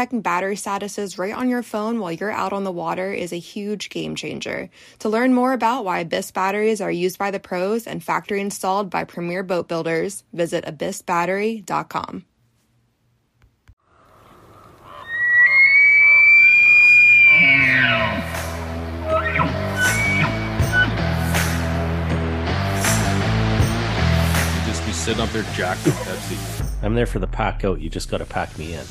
checking battery statuses right on your phone while you're out on the water is a huge game changer. To learn more about why Abyss batteries are used by the pros and factory installed by premier boat builders, visit abyssbattery.com. Just be sitting up there jacked with Pepsi. I'm there for the pack out. You just got to pack me in.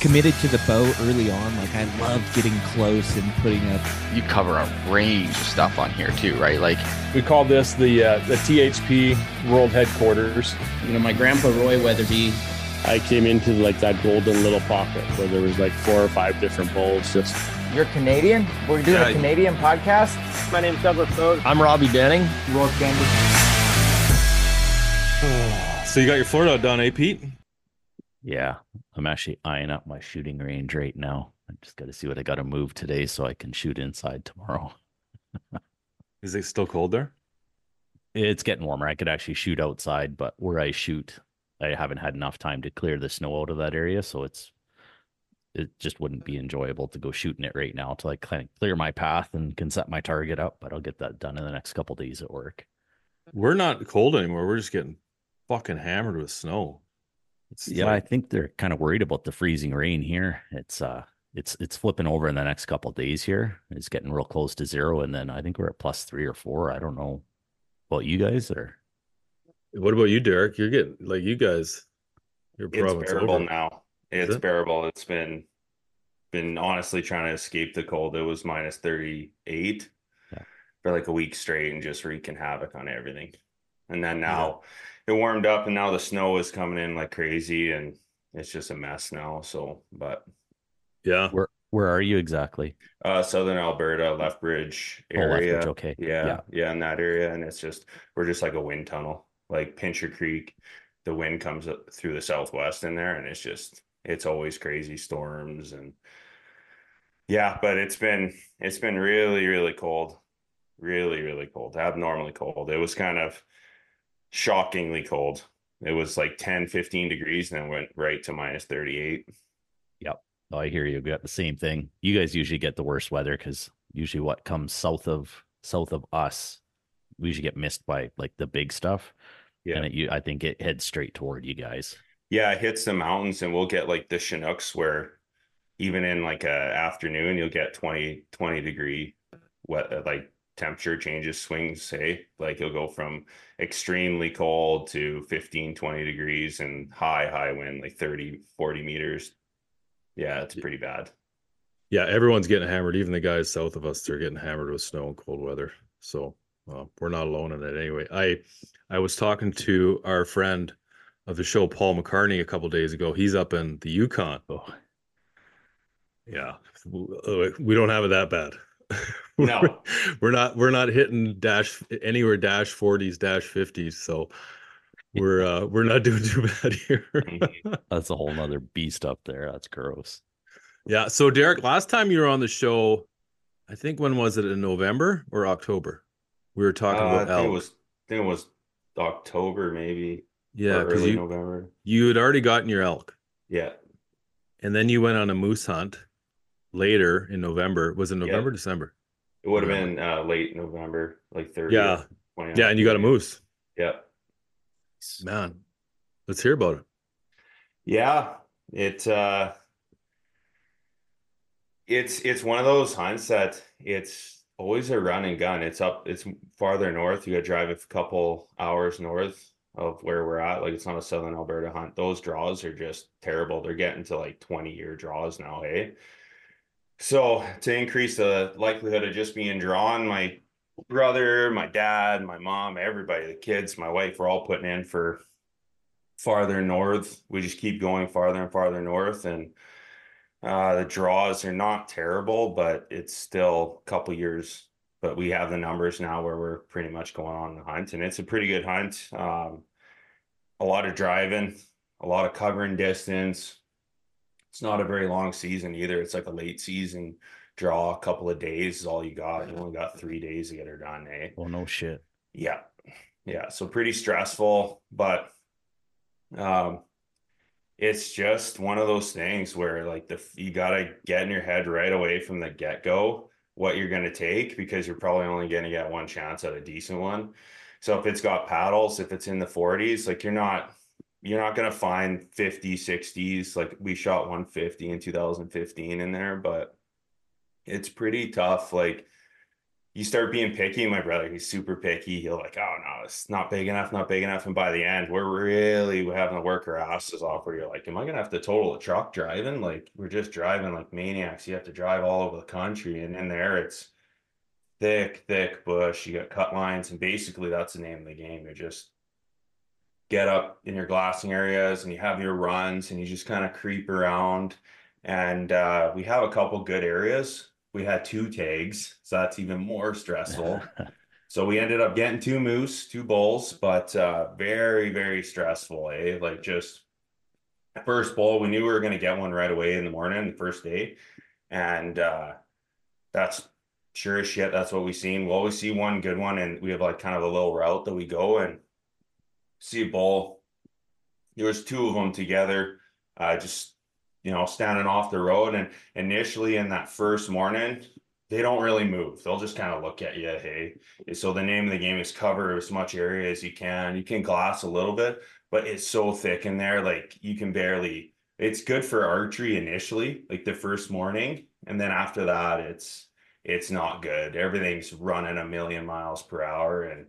Committed to the boat early on. Like I love getting close and putting up. you cover a range of stuff on here too, right? Like We call this the uh, the THP World Headquarters. You know, my grandpa Roy Weatherby, I came into like that golden little pocket where there was like four or five different bowls. Just You're Canadian? We're doing Yeah. a Canadian podcast? my name's Douglas Bode. I'm Robbie Denning. Roy Candy. So you got your Florida done, eh, Pete? Yeah, I'm actually eyeing up my shooting range right now. I just got to see what I got to move today so I can shoot inside tomorrow. Is it still cold there? It's getting warmer. I could actually shoot outside, but where I shoot, I haven't had enough time to clear the snow out of that area, so it's it just wouldn't be enjoyable to go shooting it right now until I kind of clear my path and can set my target up. But I'll get that done in the next couple days at work. We're not cold anymore. We're just getting fucking hammered with snow. It's Yeah, like- I think they're kind of worried about the freezing rain here. It's uh it's it's flipping over in the next couple days here. It's getting real close to zero and then I think we're at plus 3 or 4. I don't know about you guys or What about you, Derek? You're getting like you guys. Your It's province bearable over. now. It's it? bearable. It's been been honestly trying to escape the cold. It was minus 38 Yeah. for like a week straight and just wreaking havoc on everything. And then now it warmed up and now the snow is coming in like crazy and it's just a mess now. So, but Yeah. where where are you exactly? uh southern Alberta, Lethbridge Oh, Lethbridge, area. okay. Yeah, Yeah. yeah, in that area. And it's just we're just like a wind tunnel, like Pincher Creek. The wind comes up through the southwest in there, and it's just it's always crazy storms and yeah, but it's been it's been really, really cold. Really, really cold. Abnormally cold. It was kind of shockingly cold. It was like 10, 15 degrees and then went right to minus 38. Oh, I hear you. We got the same thing. You guys usually get the worst weather cuz usually what comes south of south of us we usually get missed by like the big stuff. Yeah. And it, you, I think it heads straight toward you guys. Yeah, it hits the mountains and we'll get like the Chinooks where even in like a afternoon you'll get 20 20 degree wet like temperature changes swings say like you'll go from extremely cold to 15 20 degrees and high high wind like 30 40 meters. Yeah, it's pretty bad. Yeah, everyone's getting hammered. Even the guys south of us, they're getting hammered with snow and cold weather. So uh, we're not alone in it anyway. I I was talking to our friend of the show, Paul McCartney, a couple days ago. He's up in the Yukon. Oh, Yeah, we don't have it that bad. No. we're not we're not hitting dash anywhere dash forties, dash fifties. So we're uh we're not doing too bad here. That's a whole nother beast up there. That's gross. Yeah. So Derek, last time you were on the show, I think when was it in November or October? We were talking Uh, I about think it elk. was I think it was October maybe yeah, because early you November. you had already gotten your elk, Yeah. and then you went on a moose hunt later in November. Was it Yeah. November, December? It would have been uh late November, like 30. Yeah. Yeah, and you got a moose. Yeah. Man, let's hear about it. Yeah, it uh it's it's one of those hunts that it's always a run and gun. It's up it's farther north. You gotta drive a couple hours north of where we're at. Like it's not a southern Alberta hunt. Those draws are just terrible. They're getting to like 20 year draws now, hey. So to increase the likelihood of just being drawn, my brother, my dad, my mom, everybody, the kids, my wife, we're all putting in for farther north. We just keep going farther and farther north. And Uh, the draws are not terrible, but it's still a couple years. But we have the numbers now where we're pretty much going on the hunt, and it's a pretty good hunt. Um, a lot of driving, a lot of covering distance. It's not a very long season either. It's like a late season draw. A couple of days is all you got. You only got three days to get her done, eh? Well, no shit. Yeah. Yeah. So pretty stressful, but um it's just one of those things where like the you gotta get in your head right away from the get-go what you're gonna take because you're probably only gonna get one chance at a decent one. So if it's got paddles, if it's in the 40s, like you're not you're not gonna find 50, 60s. Like we shot 150 in 2015 in there, but it's pretty tough. Like you start being picky. My brother, he's super picky. He'll like, oh no, it's not big enough, not big enough. And by the end, we're really having to work our asses off. Where you're like, am I gonna have to total a truck driving? Like we're just driving like maniacs. You have to drive all over the country, and in there it's thick, thick bush. You got cut lines, and basically that's the name of the game. you're just get up in your glassing areas, and you have your runs, and you just kind of creep around. And uh, we have a couple good areas we had two tags, so that's even more stressful. so we ended up getting two moose, two bulls, but uh, very, very stressful, eh? Like just first bull, we knew we were going to get one right away in the morning, the first day. And uh, that's sure as shit, that's what we seen. We'll always see one good one, and we have like kind of a little route that we go and see a bull. There was two of them together, uh, just you know, standing off the road. And initially in that first morning, they don't really move. They'll just kind of look at you. Hey, so the name of the game is cover as much area as you can. You can glass a little bit, but it's so thick in there, like you can barely. It's good for archery initially, like the first morning, and then after that, it's it's not good. Everything's running a million miles per hour, and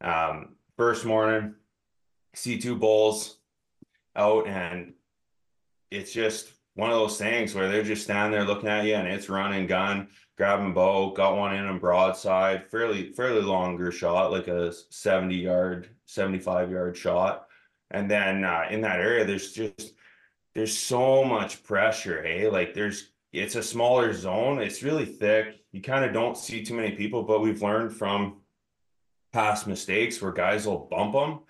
um, first morning, see two bulls out, and it's just one of those things where they're just standing there looking at you and it's running gun, grabbing bow, got one in on broadside, fairly fairly longer shot, like a 70 yard, 75 yard shot. And then uh, in that area, there's just there's so much pressure, hey? Like there's it's a smaller zone, it's really thick. You kind of don't see too many people, but we've learned from past mistakes where guys will bump them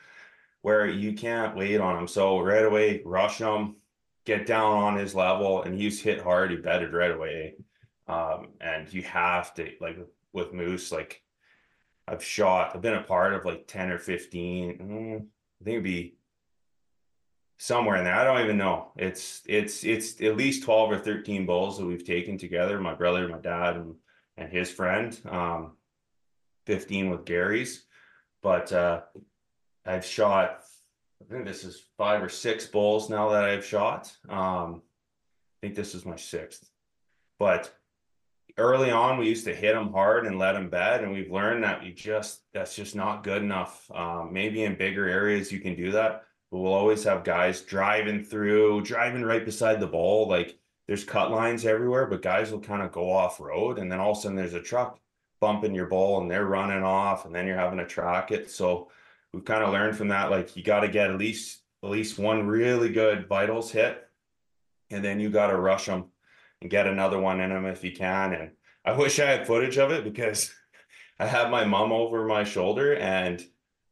where you can't wait on him. So right away, rush him, get down on his level and he's hit hard, he betted right away. Um, and you have to like with Moose, like I've shot, I've been a part of like 10 or 15. Mm, I think it'd be somewhere in there. I don't even know. It's it's it's at least 12 or 13 bulls that we've taken together, my brother, my dad, and and his friend. Um 15 with Gary's. But uh I've shot I think this is five or six bulls now that I've shot. Um, I think this is my sixth. But early on, we used to hit them hard and let them bed, and we've learned that you just that's just not good enough. Um, maybe in bigger areas you can do that, but we'll always have guys driving through, driving right beside the bull. Like there's cut lines everywhere, but guys will kind of go off road, and then all of a sudden there's a truck bumping your bull, and they're running off, and then you're having to track it. So we've kind of learned from that like you got to get at least at least one really good vitals hit and then you got to rush them and get another one in them if you can and i wish i had footage of it because i have my mom over my shoulder and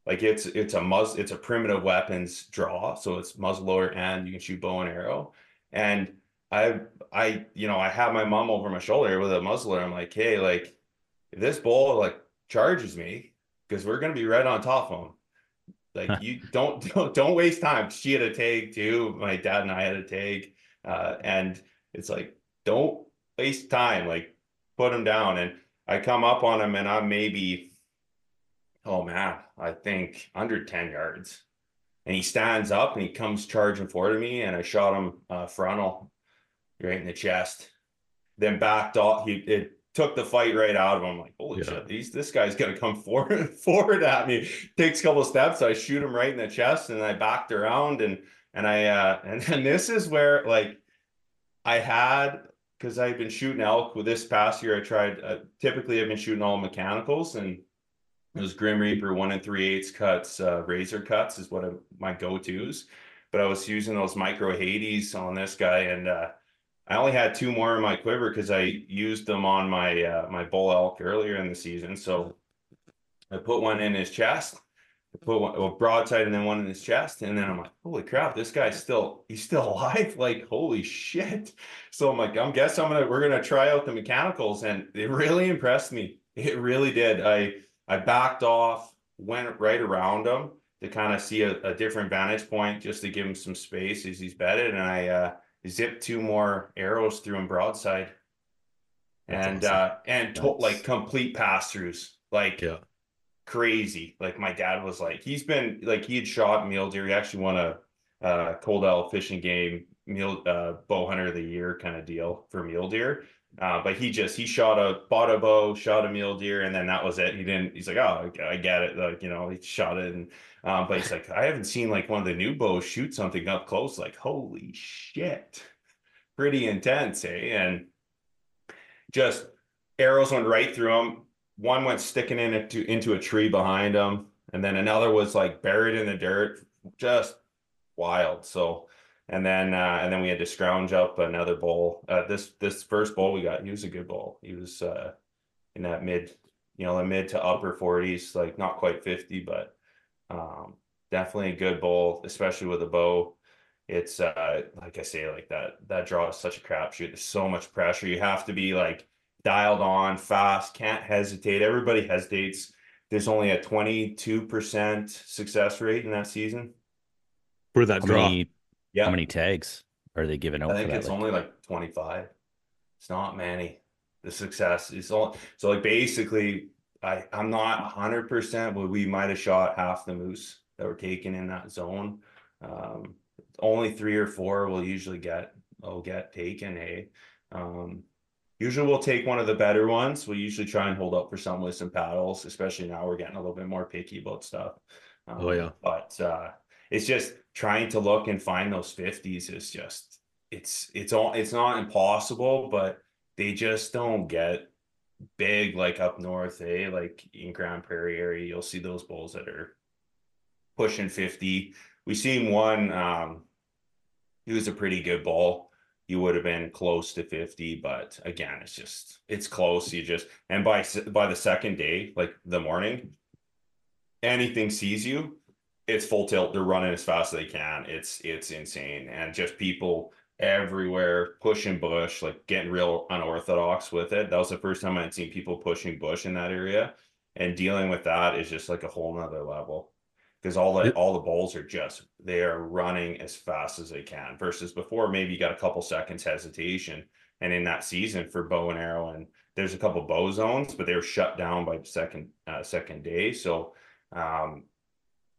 like it's it's a mus it's a primitive weapons draw so it's muzzleloader and you can shoot bow and arrow and i i you know i have my mom over my shoulder with a muzzleloader i'm like hey like if this bull like charges me because we're going to be right on top of him like you don't don't don't waste time. She had a tag too. My dad and I had a tag, uh, and it's like don't waste time. Like put him down, and I come up on him, and I'm maybe, oh man, I think under ten yards, and he stands up and he comes charging forward to me, and I shot him uh, frontal, right in the chest. Then backed off. He it took the fight right out of him. I'm like, holy yeah. shit, these this guy's gonna come forward forward at me. Takes a couple steps, I shoot him right in the chest, and I backed around and and I uh and then this is where like I had because I've been shooting elk with this past year. I tried uh, typically I've been shooting all mechanicals and was Grim Reaper one and three eighths cuts, uh, razor cuts is what I, my go tos. But I was using those micro Hades on this guy and uh I only had two more in my quiver because I used them on my uh, my bull elk earlier in the season. So I put one in his chest, I put one well, broadside, and then one in his chest, and then I'm like, holy crap, this guy's still he's still alive! Like holy shit! So I'm like, I'm guess I'm gonna we're gonna try out the mechanicals, and it really impressed me. It really did. I I backed off, went right around him to kind of see a, a different vantage point, just to give him some space as he's bedded, and I. uh zipped two more arrows through him broadside. That's and awesome. uh and to- like complete pass throughs, like Yeah. crazy. Like my dad was like, he's been like he had shot mule deer. He actually won a uh Coaldale Fish and Game mule uh bow hunter of the year kind of deal for mule deer. Uh, but he just he shot a bought a bow, shot a mule deer, and then that was it. He didn't. He's like, oh, I get it. Like you know, he shot it, and um, but he's like, I haven't seen like one of the new bows shoot something up close. Like, holy shit, pretty intense, eh? And just arrows went right through him. One went sticking in into into a tree behind him, and then another was like buried in the dirt. Just wild. So, and then uh, and then we had to scrounge up another bull. Uh, this this first bull we got, he was a good bull. He was uh, in that mid, you know, the mid to upper forties, like not quite fifty, but um, definitely a good bull, especially with a bow. It's uh, like I say, like that that draw is such a crapshoot. There's so much pressure. You have to be like dialed on, fast, can't hesitate. Everybody hesitates. There's only a 22% success rate in that season. For that How draw. many, Yeah. how many tags are they giving out I think it's Like, only like 25. It's not many. The success is all so like basically I I'm not 100% but we might have shot half the moose that were taken in that zone. Um only 3 or 4 will usually get will get taken, hey. Um usually we'll take one of the better ones. We usually try and hold up for some with some paddles, especially now we're getting a little bit more picky about stuff. Oh, yeah. Um, But uh it's just trying to look and find those 50s is just it's it's all it's not impossible but they just don't get big like up north eh? Like in Grande Prairie area you'll see those bulls that are pushing 50 we seen one um he was a pretty good bull. He would have been close to 50 but again it's just it's close. You just and by by the second day like the morning anything sees you it's full tilt they're running as fast as they can it's it's insane and just people everywhere pushing bush like getting real unorthodox with it. That was the first time i'd seen people pushing bush in that area and dealing with that is just like a whole nother level because all the all the bulls are just they are running as fast as they can versus before maybe you got a couple seconds hesitation and in that season for bow and arrow and there's a couple bow zones but they were shut down by the second uh, second day so um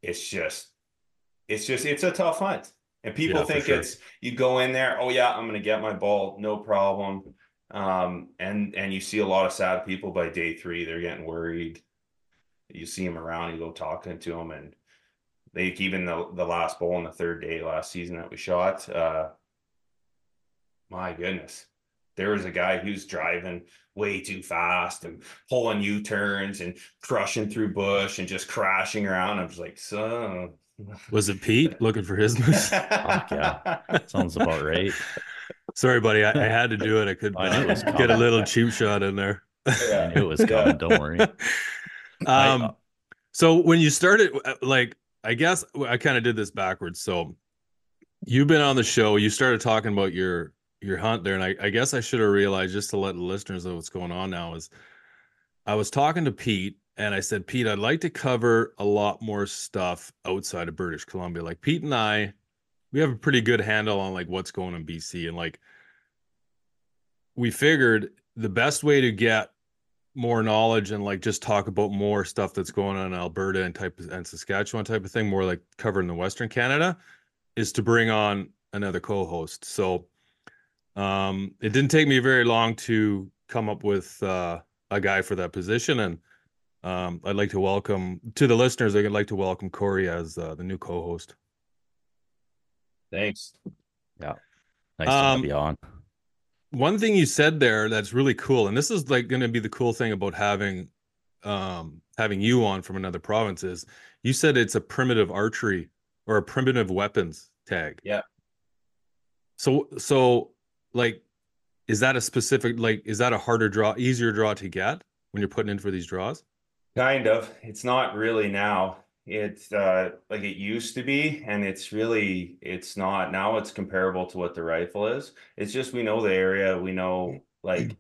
it's just it's just it's a tough hunt. And people Yeah, think sure. it's you go in there oh yeah i'm gonna get my ball no problem. Um and and you see a lot of sad people by day three they're getting worried. You see them around you go talking to them and they even the the last bowl on the third day last season that we shot uh my goodness there was a guy who's driving way too fast and pulling u-turns and crushing through bush and just crashing around I was like so Was it Pete looking for his moose? Fuck yeah. Sounds about right. Sorry, buddy. I, I had to do it. I couldn't I it get a little cheap shot in there. I knew it was coming. Don't worry. Um, so when you started, uh, like, I guess I kind of did this backwards. So you've been on the show. You started talking about your your hunt there, and I, I guess I should have realized just to let the listeners know what's going on now is I was talking to Pete, and I said, Pete, I'd like to cover a lot more stuff outside of British Columbia. Like Pete and I, we have a pretty good handle on like what's going on in BC, and like we figured the best way to get more knowledge and like just talk about more stuff that's going on in Alberta and type of, and Saskatchewan type of thing, more like covering the Western Canada, is to bring on another co-host. So um it didn't take me very long to come up with uh a guy for that position and um I'd like to welcome to the listeners I'd like to welcome Corey as uh, the new co-host. thanks Yeah, Nice to have Um, on. one thing you said there that's really cool and this is like going to be the cool thing about having um having you on from another province is you said it's a primitive archery or a primitive weapons tag Yeah. so so like is that a specific like is that a harder draw, easier draw to get when you're putting in for these draws? Kind of. It's not really now. It's uh like it used to be, and it's really it's not now. It's comparable to what the rifle is. It's just we know the area. We know like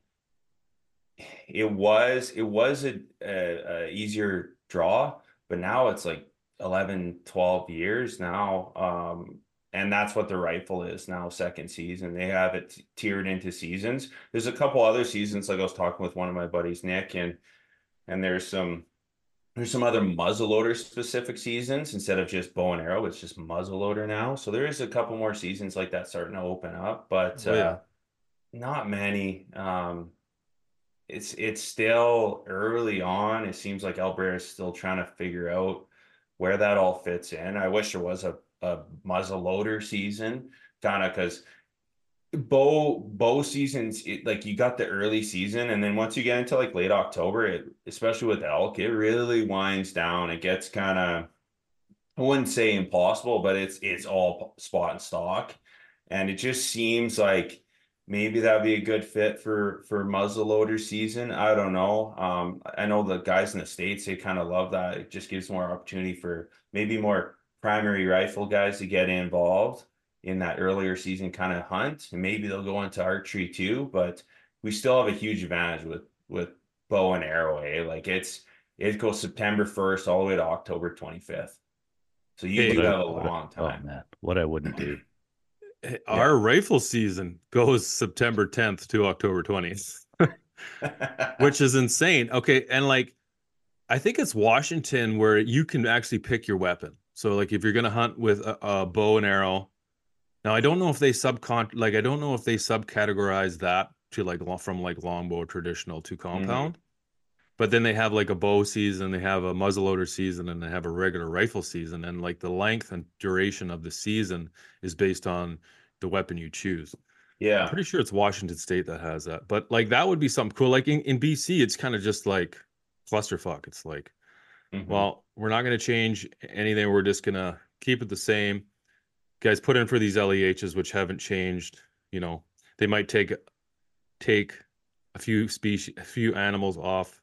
it was it was a, a, a easier draw, but now it's like 11, 12 years now. Um, and that's what the rifle is now second season. They have it t- tiered into seasons. There's a couple other seasons like i was talking with one of my buddies nick and and there's some there's some other muzzleloader specific seasons instead of just bow and arrow. It's just muzzleloader now. So there is a couple more seasons like that starting to open up but Oh, yeah. uh not many. Um it's it's still early on. It seems like alberta is still trying to figure out where that all fits in. I wish there was a, a muzzle loader season kind of because bow bow seasons it, like you got the early season and then once you get into like late october it especially with elk it really winds down. It gets kind of i wouldn't say impossible but it's it's all spot and stock. And it just seems like maybe that'd be a good fit for for muzzleloader season. I don't know. Um i know the guys in the states they kind of love that. It just gives more opportunity for maybe more primary rifle guys to get involved in that earlier season kind of hunt and maybe they'll go into archery too but we still have a huge advantage with with bow and arrow eh? like it's it goes september 1st all the way to october 25th so you Hey, do have a what I- long oh time man, what I wouldn't do. Hey, Our rifle season goes September 10th to October 20th, which is insane. Okay, and like I think it's Washington where you can actually pick your weapon. So like if you're gonna hunt with a, a bow and arrow, now I don't know if they subcon like I don't know if they subcategorize that to like from like longbow traditional to mm-hmm. compound. But then they have like a bow season, they have a muzzleloader season, and they have a regular rifle season. And like the length and duration of the season is based on the weapon you choose. Yeah, I'm pretty sure it's Washington State that has that. But like that would be something cool. Like in, in BC, it's kind of just like clusterfuck. It's like, Mhm. well, we're not going to change anything. We're just going to keep it the same. Guys, put in for these LEHs, which haven't changed. You know, they might take take a few species, a few animals off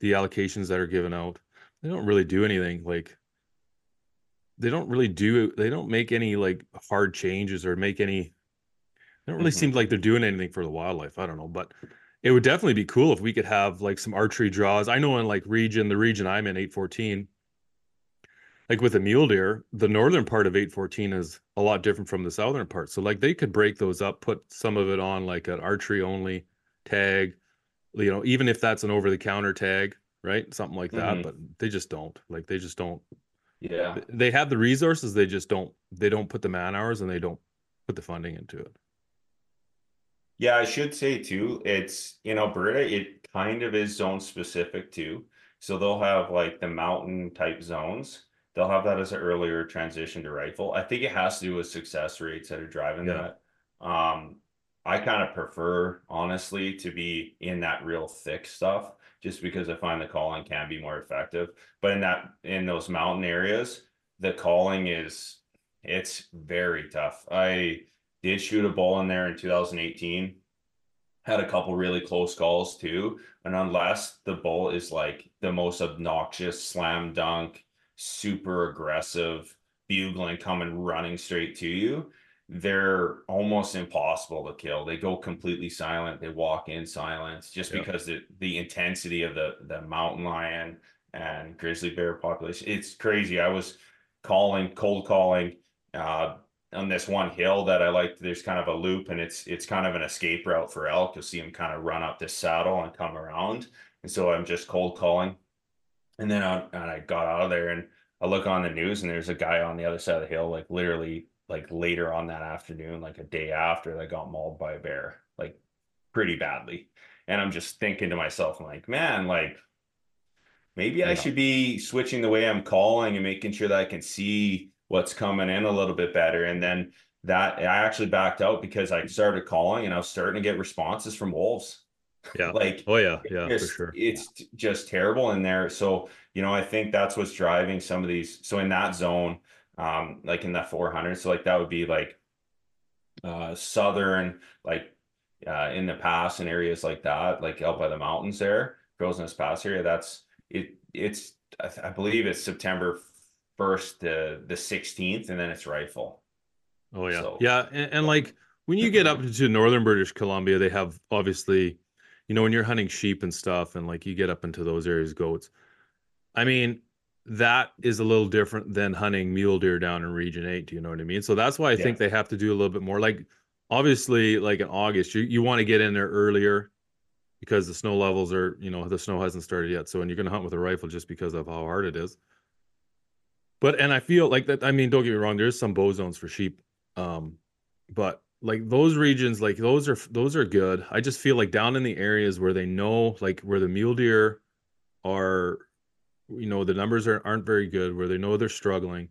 the allocations that are given out. They don't really do anything like they don't really do they don't make any like hard changes or make any they don't really Mhm. seem like they're doing anything for the wildlife. I don't know, but it would definitely be cool if we could have like some archery draws. I know in like region, the region I'm in, 814, like with a mule deer, the northern part of 814 is a lot different from the southern part. So like they could break those up, put some of it on like an archery only tag, you know, even if that's an over the counter tag, right? Something like that. Mhm. But they just don't. Like they just don't yeah they have the resources, they just don't they don't put the man hours and they don't put the funding into it. Yeah, I should say too, it's in Alberta, it kind of is zone specific too. So they'll have like the mountain type zones. They'll have that as an earlier transition to rifle. I think it has to do with success rates that are driving Yeah. that. Um, I kind of prefer, honestly, to be in that real thick stuff just because I find the calling can be more effective. But in that in those mountain areas, the calling is it's very tough. I did shoot a bull in there in 2018 had a couple really close calls too and unless the bull is like the most obnoxious slam dunk super aggressive bugling coming running straight to you they're almost impossible to kill. They go completely silent. They walk in silence just Yeah. because the, the intensity of the the mountain lion and grizzly bear population. It's crazy. I was calling cold calling uh on this one hill that I like, there's kind of a loop and it's it's kind of an escape route for elk. You'll see them kind of run up this saddle and come around. And so I'm just cold calling. And then I, and I got out of there and I look on the news and there's a guy on the other side of the hill, like literally like later on that afternoon, like a day after that got mauled by a bear, like pretty badly. And I'm just thinking to myself, I'm like, man, like maybe I should be switching the way I'm calling and making sure that I can see what's coming in a little bit better. And then that I actually backed out because I started calling and I was starting to get responses from wolves. Yeah. Like Oh yeah, yeah, for it's, sure. it's just terrible in there. So, you know, I think that's what's driving some of these. So in that zone, um, like in that 400, so like that would be like uh southern, like uh, in the pass and areas like that, like out by the mountains there, Crowsnest Pass area. That's it. It's I, th- I believe it's September first to the sixteenth, and then it's rifle. Oh yeah, So- yeah, and, and like when you get up to northern British Columbia, they have obviously, you know, when you're hunting sheep and stuff, and like you get up into those areas, goats. I mean, that is a little different than hunting mule deer down in Region Eight. Do you know what I mean? So that's why I Yeah. think they have to do a little bit more. Like, obviously, like in August, you you want to get in there earlier because the snow levels are, you know, the snow hasn't started yet. So, and you're going to hunt with a rifle just because of how hard it is. But and I feel like that. I mean, don't get me wrong. There's some bow zones for sheep, um, but like those regions, like those are those are good. I just feel like down in the areas where they know, like where the mule deer are, you know, the numbers are, aren't very good. Where they know they're struggling.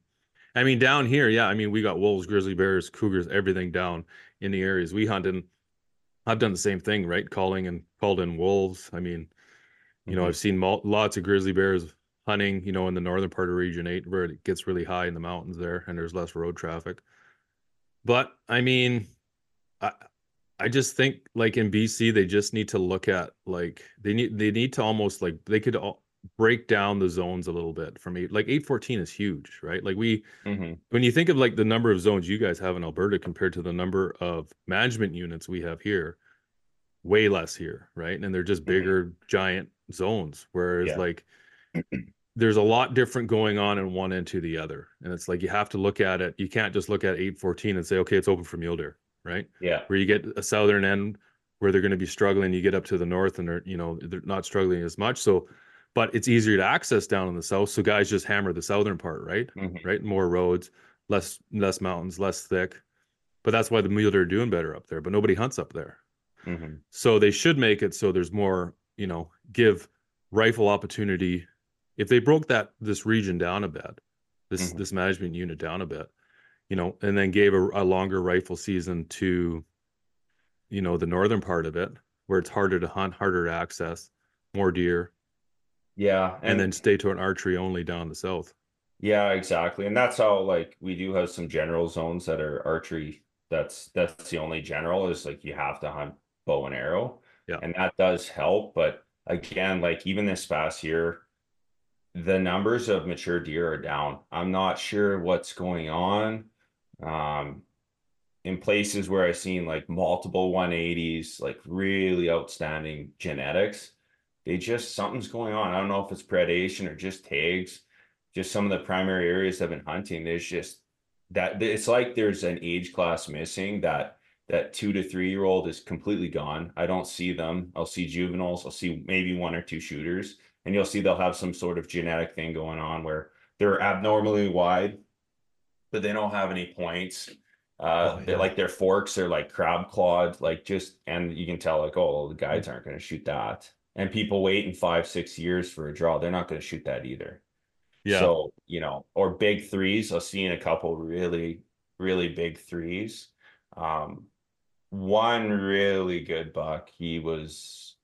I mean, down here, yeah. I mean, we got wolves, grizzly bears, cougars, everything down in the areas we hunt in. I've done the same thing, right? Calling and called in wolves. I mean, you know, Mhm. I've seen lots of grizzly bears hunting, you know, in the northern part of Region 8 where it gets really high in the mountains there and there's less road traffic. But I mean, I I just think like in BC they just need to look at like they need they need to almost like they could all break down the zones a little bit from eight like 814 is huge, right? Like we Mhm. when you think of like the number of zones you guys have in Alberta compared to the number of management units we have here, way less here, right? And they're just bigger, giant zones. Whereas Yeah. like there's a lot different going on in one end to the other. And it's like you have to look at it. You can't just look at 814 and say, okay, it's open for mule deer, right? Yeah. Where you get a southern end where they're going to be struggling, you get up to the north and they're, you know, they're not struggling as much. So but it's easier to access down in the south. So guys just hammer the southern part, right? Mhm. right? More roads, less less mountains, less thick. But that's why the mule deer are doing better up there. But nobody hunts up there, Mhm. so they should make it so there's more. You know, give rifle opportunity. If they broke that this region down a bit, this Mhm. this management unit down a bit, you know, and then gave a, a longer rifle season to, you know, the northern part of it where it's harder to hunt, harder to access, more deer, Yeah. and, then stay to an archery only down the south. Yeah, exactly. And that's how like we do have some general zones that are archery. That's that's the only general is like you have to hunt bow and arrow. Yeah. And that does help. But again, like even this past year, the numbers of mature deer are down. I'm not sure what's going on. Um in places where I've seen like multiple 180s, like really outstanding genetics, they just something's going on. I don't know if it's predation or just tags just some of the primary areas I've been hunting, there's just that it's like there's an age class missing that that two to three year old is completely gone. I don't see them. I'll see juveniles, I'll see maybe one or two shooters, and you'll see they'll have some sort of genetic thing going on where they're abnormally wide, but they don't have any points. Uh, Oh, they're yeah. like their forks are like crab clawed, like just, and you can tell like, oh, the guides aren't going to shoot that. And people waiting five, six years for a draw, they're not going to shoot that either. Yeah. So, you know, or big threes. I've seen a couple really, really big threes. Um, one really good buck. He was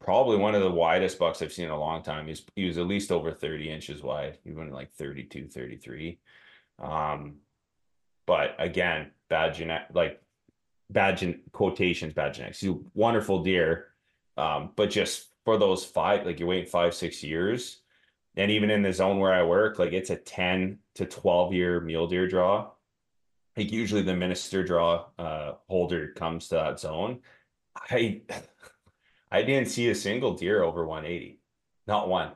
probably one of the widest bucks I've seen in a long time. He's he was at least over 30 inches wide. He went like 32, 33. Um, but again, bad genet like bad gen quotations, bad genetics. Wonderful deer. Um, but just for those five, like you're waiting five, six years and even in the zone where I work, like it's a 10 to 12 year mule deer draw. Like usually the minister draw uh holder comes to that zone. I I didn't see a single deer over 180. Not one.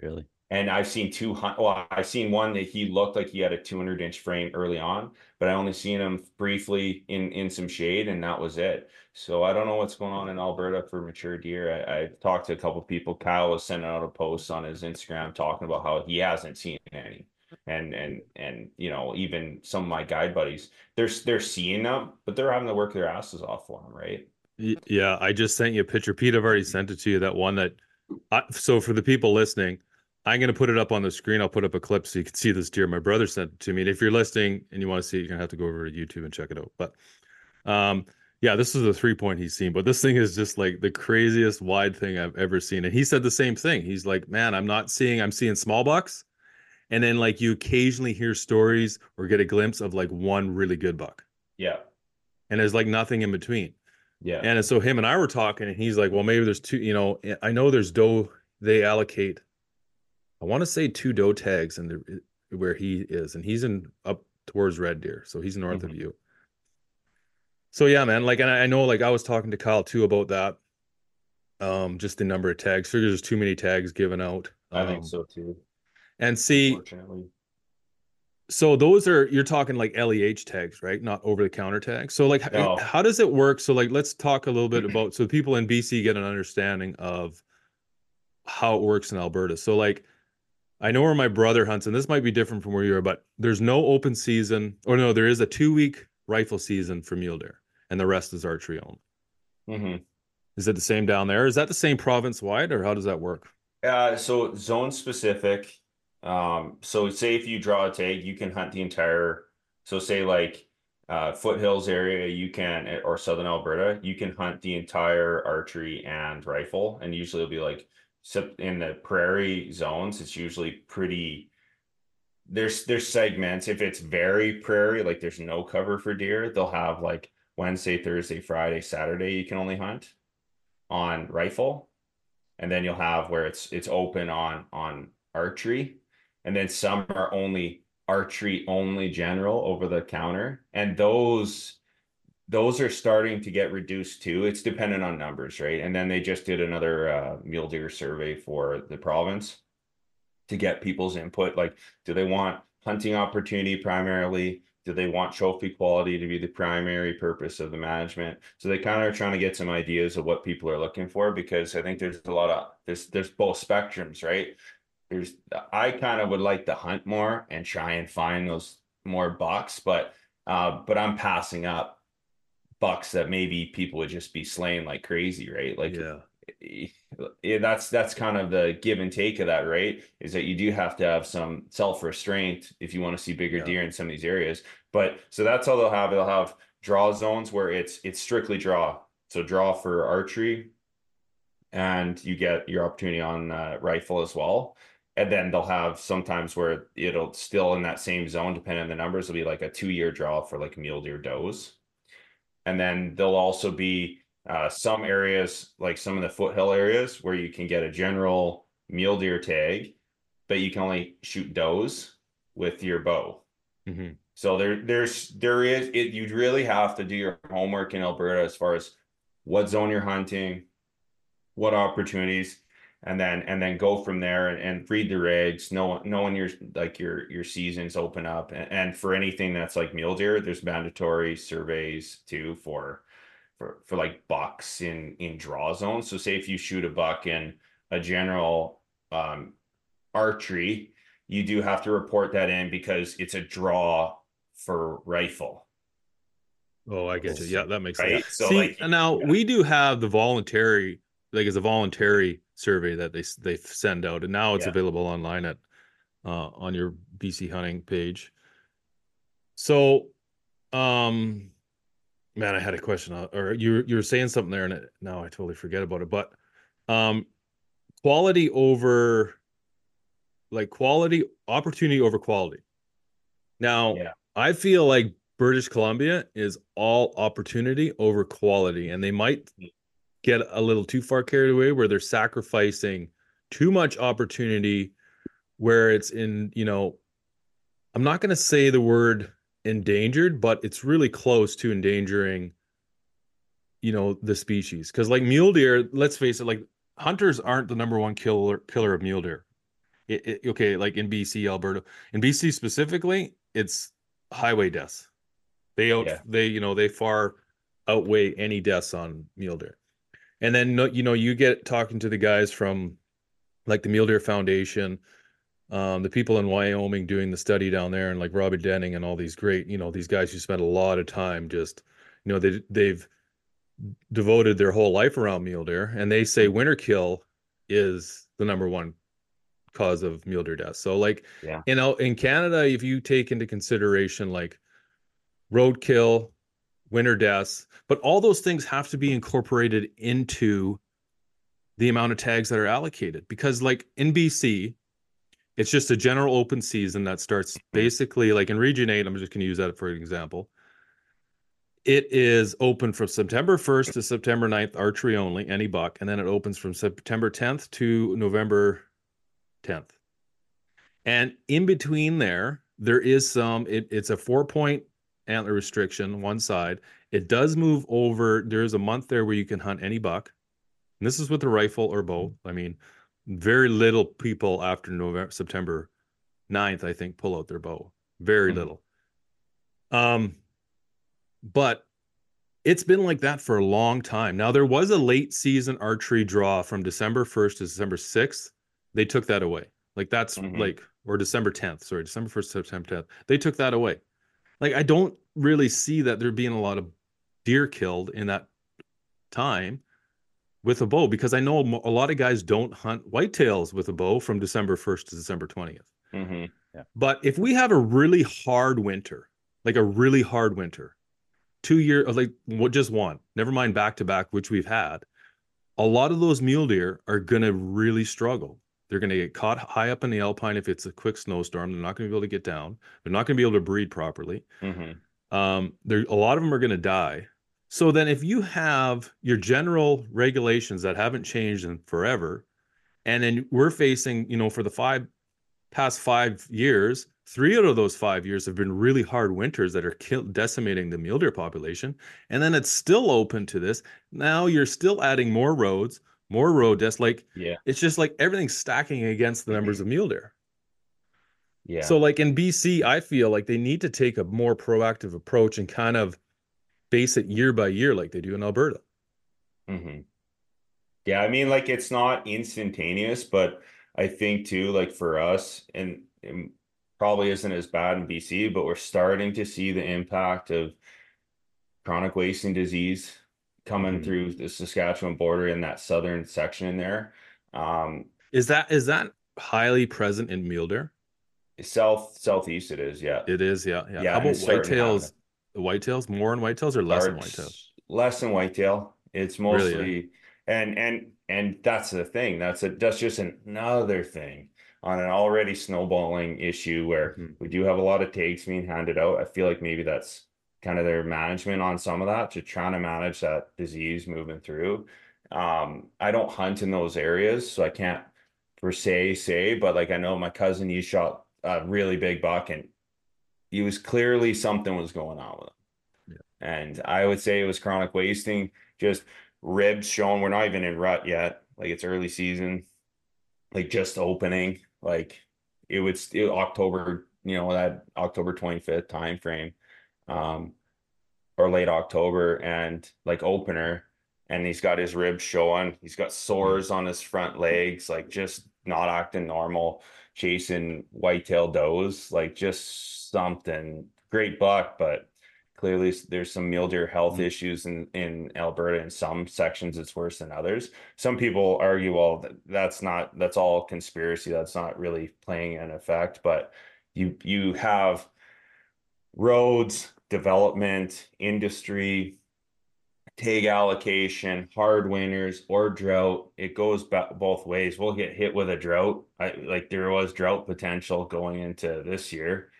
Really? And I've seen two. Well, I've seen one that he looked like he had a 200 inch frame early on, but I only seen him briefly in in some shade, and that was it. So I don't know what's going on in Alberta for mature deer. I, I've talked to a couple people. Kyle was sending out a post on his Instagram talking about how he hasn't seen any, and and and you know even some of my guide buddies, they're they're seeing them, but they're having to work their asses off for them, right? Yeah, I just sent you a picture. Pete, I've already sent it to you. That one that, I, so for the people listening, I'm going to put it up on the screen. I'll put up a clip so you can see this deer. My brother sent it to me. And if you're listening and you want to see it, you're going to have to go over to YouTube and check it out. But, um, yeah, this is the three point he's seen, but this thing is just like the craziest wide thing I've ever seen. And he said the same thing. He's like, man, I'm not seeing, I'm seeing small bucks. And then like you occasionally hear stories or get a glimpse of like one really good buck Yeah. and there's like nothing in between. Yeah. And so him and I were talking, and he's like, "Well, maybe there's two. You know, I know there's doe. They allocate. I want to say two doe tags and the where he is, and he's in up towards Red Deer, so he's north Mhm. of you. So yeah, man. Like, and I I know, like, I was talking to Kyle too about that. Um, just the number of tags. Figure there's too many tags given out. I think Um, so too. And see. So those are you're talking like LEH tags, right? Not over the counter tags. So like, No. how does it work? So like, let's talk a little bit about so people in BC get an understanding of how it works in Alberta. So like, I know where my brother hunts, and this might be different from where you are, but there's no open season, or no, there is a two week rifle season for mule deer, and the rest is archery only. hmm Is it the same down there? Is that the same province wide, or how does that work? Uh, so zone specific. Um, so say if you draw a tag, you can hunt the entire. So say like uh, foothills area, you can or southern Alberta, you can hunt the entire archery and rifle, and usually it'll be like in the prairie zones, it's usually pretty. There's there's segments. If it's very prairie, like there's no cover for deer, they'll have like Wednesday, Thursday, Friday, Saturday. You can only hunt on rifle and then you'll have where it's it's open on on archery and then some are only archery only general over the counter. And those those are starting to get reduced too. It's dependent on numbers right? And then they just did another uh, mule deer survey for the province to get people's input. Like do they want hunting opportunity primarily? Do they want trophy quality to be the primary purpose of the management? So they kind of are trying to get some ideas of what people are looking for because i think there's a lot of there's there's both spectrums right there's i kind of would like to hunt more and try and find those more bucks but uh but i'm passing up bucks that maybe people would just be slaying like crazy right like yeah, yeah, that's that's kind of the give and take of that, right? Is that you do have to have some self restraint if you want to see bigger Yeah. deer in some of these areas. But so that's all they'll have. They'll have draw zones where it's it's strictly draw. So draw for archery, and you get your opportunity on uh, rifle as well. And then they'll have sometimes where it'll still in that same zone, depending on the numbers, it'll be like a two year draw for like mule deer does. And then there'll also be uh, some areas, like some of the foothill areas, where you can get a general mule deer tag, but you can only shoot does with your bow. Mhm. So there, there's, there is, it. You'd really have to do your homework in Alberta as far as what zone you're hunting, what opportunities, and then and then go from there and, and read the regs. Know know when your like your your seasons open up, and, and for anything that's like mule deer, there's mandatory surveys too for for for like bucks in in draw zones. So say if you shoot a buck in a general um archery, you do have to report that in because it's a draw for rifle. Oh, I get you. Yeah, that makes Right? sense. So, See, like, now yeah. we do have the voluntary, like it's a voluntary survey that they they send out, and now it's Yeah. available online at uh on your BC hunting page. So, um, man, I had a question, uh, or you you were saying something there, and it, now I totally forget about it. But, um, quality over, like quality opportunity over quality. Now, Yeah. I feel like British Columbia is all opportunity over quality, and they might get a little too far carried away where they're sacrificing too much opportunity where it's in, you know, I'm not going to say the word endangered, but it's really close to endangering, you know, the species. Because like mule deer, let's face it, like hunters aren't the number one killer killer of mule deer. It, it- okay, like in BC, Alberta, in BC specifically, it's highway deaths. They out, Yeah. they you know they far outweigh any deaths on mule deer. And then you know you get talking to the guys from like the Mule Deer Foundation, um, the people in Wyoming doing the study down there, and like Robbie Denning and all these great you know these guys who spend a lot of time just you know they they've devoted their whole life around mule deer, and they say winter kill is the number one cause of mule deer death. So like Yeah. you know in Canada, if you take into consideration like roadkill, winter deaths, but all those things have to be incorporated into the amount of tags that are allocated because like in BC, it's just a general open season that starts hmm. basically like in region 8, I'm just going to use that for an example. it is open from September 1st to September 9th, archery only, any buck, and then it opens from September 10th to November 10th. And in between there, there is some, it, it's a four point antler restriction, one side. It does move over. There's a month there where you can hunt any buck. And this is with a rifle or bow. I mean, very little people after November, September 9th, I think, pull out their bow. Very Mhm. little. Um, but it's been like that for a long time. Now there was a late season archery draw from December 1st to December 6th. They took that away. Like that's Mhm. like or December 10th, sorry, December 1st, September 10th. They took that away. Like I don't really see that there being a lot of deer killed in that time with a bow because I know a lot of guys don't hunt whitetails with a bow from December 1st to December 20th. hmm But if we have a really hard winter, like a really hard winter, two year like what just one, never mind back to back, which we've had, a lot of those mule deer are gonna really struggle. They're gonna get caught high up in the alpine if it's a quick snowstorm. They're not gonna be able to get down. They're not gonna be able to breed properly. hmm Um, there a lot of them are gonna die. So then if you have your general regulations that haven't changed in forever, and then we're facing, you know, for the five past five years, three out of those five years have been really hard winters that are kill- decimating the mule deer population. And then it's still open to this. Now you're still adding more roads, more road deaths. Like Yeah. it's just like everything's stacking against the numbers of mule deer. Yeah. So like in BC, I feel like they need to take a more proactive approach and kind of base it year by year like they do in Alberta. Mm-hmm. Yeah, I mean, like it's not instantaneous, but I think too, like for us, and, and probably isn't as bad in BC, but we're starting to see the impact of chronic wasting disease coming through the Saskatchewan border in that southern section in there. Um, Is that is that highly present in mule deer? south southeast it is, yeah. It is, yeah, yeah. Yeah, How about it's starting to happen. whitetails? Whitetails, more in whitetails or less in Darts, whitetails? less than whitetail. It's Really, mostly and and and that's the thing. That's a that's just another thing on an already snowballing issue where Mhm. we do have a lot of takes being handed out. I feel like maybe that's kind of their management on some of that to trying to manage that disease moving through. Um, I don't hunt in those areas, so I can't per se say, but like I know my cousin he shot a really big buck and he was clearly something was going on with him. And I would say it was chronic wasting, just ribs showing. We're not even in rut yet. Like it's early season, like just opening. Like it would still October, you know, that October 25th time frame. Um or late October and like opener. And he's got his ribs showing. He's got sores on his front legs, like just not acting normal, chasing whitetail does, like just something great buck, but clearly there's some mule deer health Mm. issues in in Alberta. In some sections, it's worse than others. Some people argue, well, that's not that's all conspiracy. That's not really playing an effect. But you you have roads, development, industry, tag allocation, hard winters or drought. It goes both ways. We'll get hit with a drought. I like there was drought potential going into this year.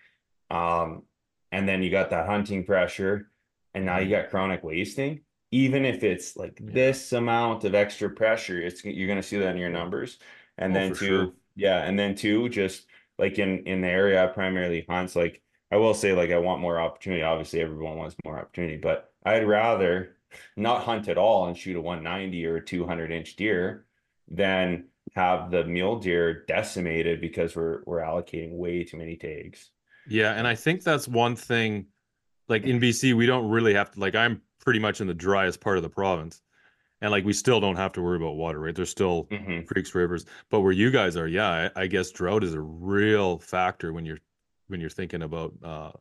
Um, and then you got that hunting pressure, and now you got chronic wasting. Even if it's like Yeah. this amount of extra pressure, it's you're gonna see that in your numbers. And Oh, then two, sure. yeah, and then two, just like in in the area I primarily hunts, like I will say, like I want more opportunity. Obviously, everyone wants more opportunity, but I'd rather not hunt at all and shoot a 190 or a 200 inch deer than have the mule deer decimated because we're we're allocating way too many tags. Yeah, and I think that's one thing. Like in BC, we don't really have to. Like I'm pretty much in the driest part of the province, and like we still don't have to worry about water. Right? There's still Mhm. creeks, rivers, but where you guys are, yeah, I, I guess drought is a real factor when you're when you're thinking about uh,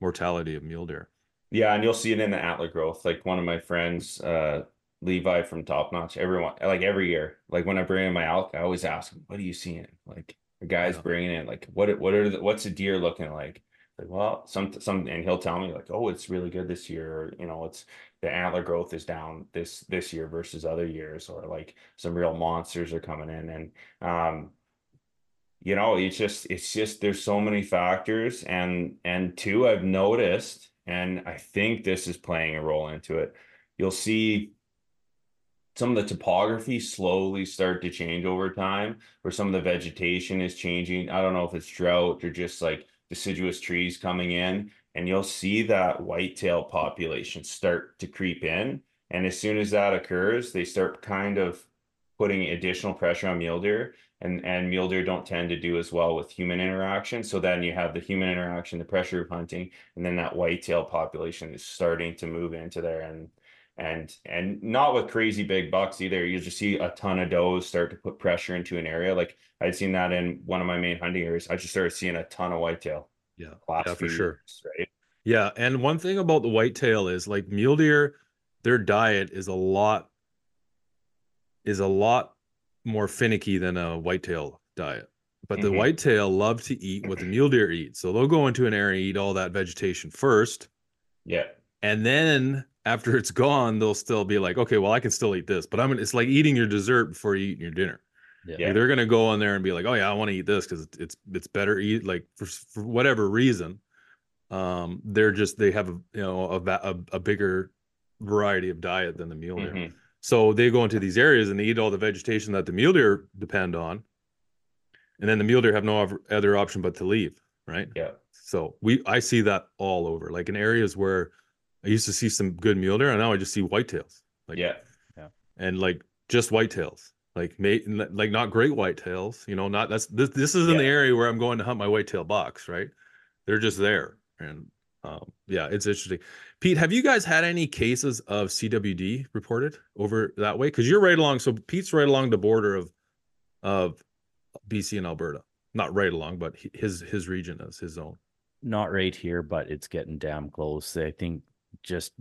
mortality of mule deer. Yeah, and you'll see it in the antler growth. Like one of my friends, uh, Levi from Top Notch, everyone, like every year, like when I bring in my elk, I always ask him, "What are you seeing?" Like the guy's Yeah. bringing in, like, what what are the, what's a deer looking like? Like, well, some some, and he'll tell me like, "Oh, it's really good this year," or you know, it's the antler growth is down this this year versus other years, or like some real monsters are coming in, and um, you know, it's just it's just there's so many factors, and and two, I've noticed and I think this is playing a role into it. You'll see some of the topography slowly start to change over time, where some of the vegetation is changing. I don't know if it's drought or just like deciduous trees coming in, and you'll see that whitetail population start to creep in. And as soon as that occurs, they start kind of putting additional pressure on mule deer and and mule deer don't tend to do as well with human interaction. So then you have the human interaction the pressure of hunting and then that whitetail population is starting to move into there. And and and not with crazy big bucks either. You just see a ton of does start to put pressure into an area. Like i'd seen that in one of my main hunting areas. I just started seeing a ton of whitetail Yeah, yeah, for sure. years, right? Yeah, and one thing about the whitetail is like mule deer, their diet is a lot is a lot more finicky than a whitetail diet. But the Mhm. whitetail love to eat what the mule deer eat. So they'll go into an area, and eat all that vegetation first, yeah and then after it's gone, they'll still be like, okay, well, I can still eat this. But I'm gonna it's like eating your dessert before you eat your dinner. Yeah. Like, they're gonna go in there and be like, oh yeah, I want to eat this because it's it's better eat like for for whatever reason. Um, they're just they have a you know a a, a bigger variety of diet than the mule deer. Mhm. So they go into these areas and they eat all the vegetation that the mule deer depend on, and then the mule deer have no other- option but to leave, right? yeah So we I see that all over, like in areas where I used to see some good mule deer, and now I just see whitetails, like yeah Yeah. and like just whitetails, like may, like not great whitetails, you know, not that's this this is in the Yeah. area where I'm going to hunt my whitetail box, right? They're just there, and um, yeah, it's interesting. Pete, have you guys had any cases of CWD reported over that way? Because you're right along, so Pete's right along the border of of BC and Alberta, not right along, but his his region is his zone. Not right here, but it's getting damn close. I think just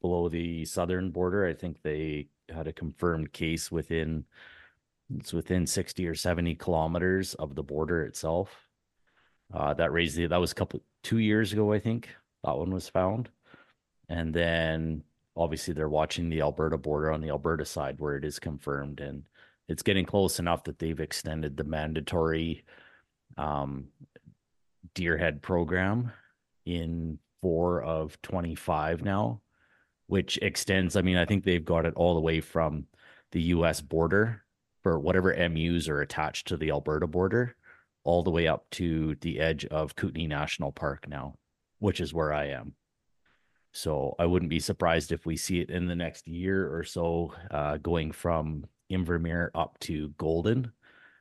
below the southern border, I think they had a confirmed case within it's within 60 or 70 kilometers of the border itself. Uh, that raised the that was a couple two years ago, I think that one was found. And then obviously they're watching the Alberta border on the Alberta side where it is confirmed and it's getting close enough that they've extended the mandatory um deer head program in four of 25 now, which extends. I mean, I think they've got it all the way from the US border for whatever MUs are attached to the Alberta border, all the way up to the edge of Kootenay National Park now, which is where I am. So I wouldn't be surprised if we see it in the next year or so, uh, going from Invermere up to Golden,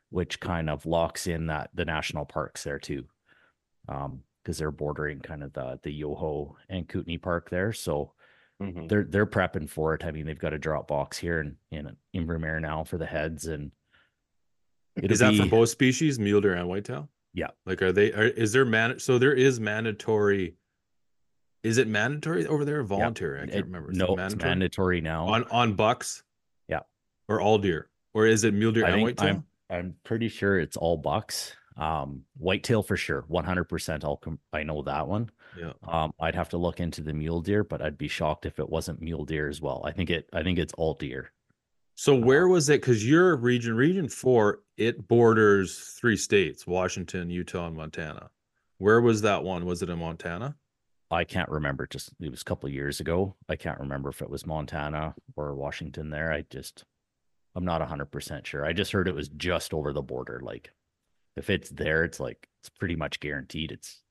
which kind of locks in that the national parks there too um because they're bordering kind of the the Yoho and Kootenay Park there. So Mhm. they're they're prepping for it. I mean, they've got a drop box here in in Invermere now for the heads, and is that for be- both species, mule deer and whitetail? Yeah. Like, are they? Are, is there man? So there is mandatory. Is it mandatory over there? Or voluntary? I can't it- remember. Is it No, it's mandatory now. on on bucks. Yeah. Or all deer, or is it mule deer I and whitetail? I'm I'm pretty sure it's all bucks. Um, whitetail for sure, one hundred percent. I'll com- I know that one. Yeah. Um, I'd have to look into the mule deer, but I'd be shocked if it wasn't mule deer as well. I think it. I think it's all deer. So uh-huh. where was it? Because your region, region four, it borders three states: Washington, Utah, and Montana. Where was that one? Was it in Montana? I can't remember. Just it was a couple of years ago. I can't remember if it was Montana or Washington. There, I just I'm not hundred percent sure. I just heard it was just over the border. Like if it's there, it's like it's pretty much guaranteed. It's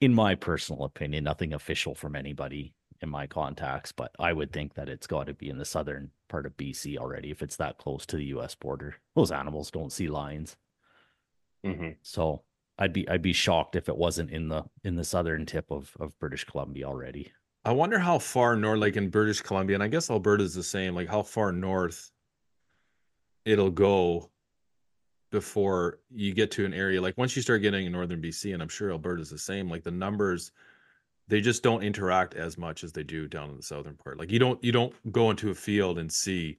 in my personal opinion, nothing official from anybody in my contacts, but I would think that it's got to be in the southern part of BC already if it's that close to the U.S. border. Those animals don't see lines, Mhm. so I'd be I'd be shocked if it wasn't in the in the southern tip of of British Columbia already. I wonder how far north, like in British Columbia, and I guess Alberta is the same. Like how far north it'll go before you get to an area. Like once you start getting in northern BC, and I'm sure Alberta's the same. Like the numbers, they just don't interact as much as they do down in the southern part. Like you don't you don't go into a field and see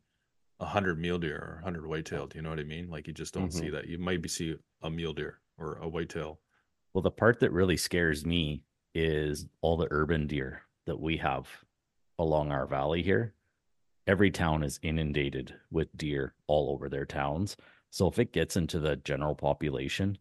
a hundred mule deer or a hundred whitetail. Do you know what I mean? Like you just don't see mm-hmm. that. You might be see a mule deer or a whitetail. Well, the part that really scares me is all the urban deer that we have along our valley here. Every town is inundated with deer all over their towns. So if it gets into the general population,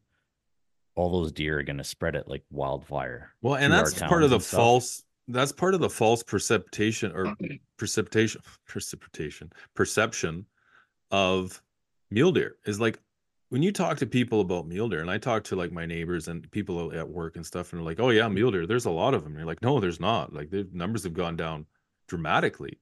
all those deer are going to spread it like wildfire. Well, and that's part of the stuff. false that's part of the false precipitation or mm-hmm. precipitation precipitation perception of mule deer is like when you talk to people about mule deer and i talk to like my neighbors and people at work and stuff and they're like oh yeah mule deer there's a lot of them you're like no there's not like the numbers have gone down dramatically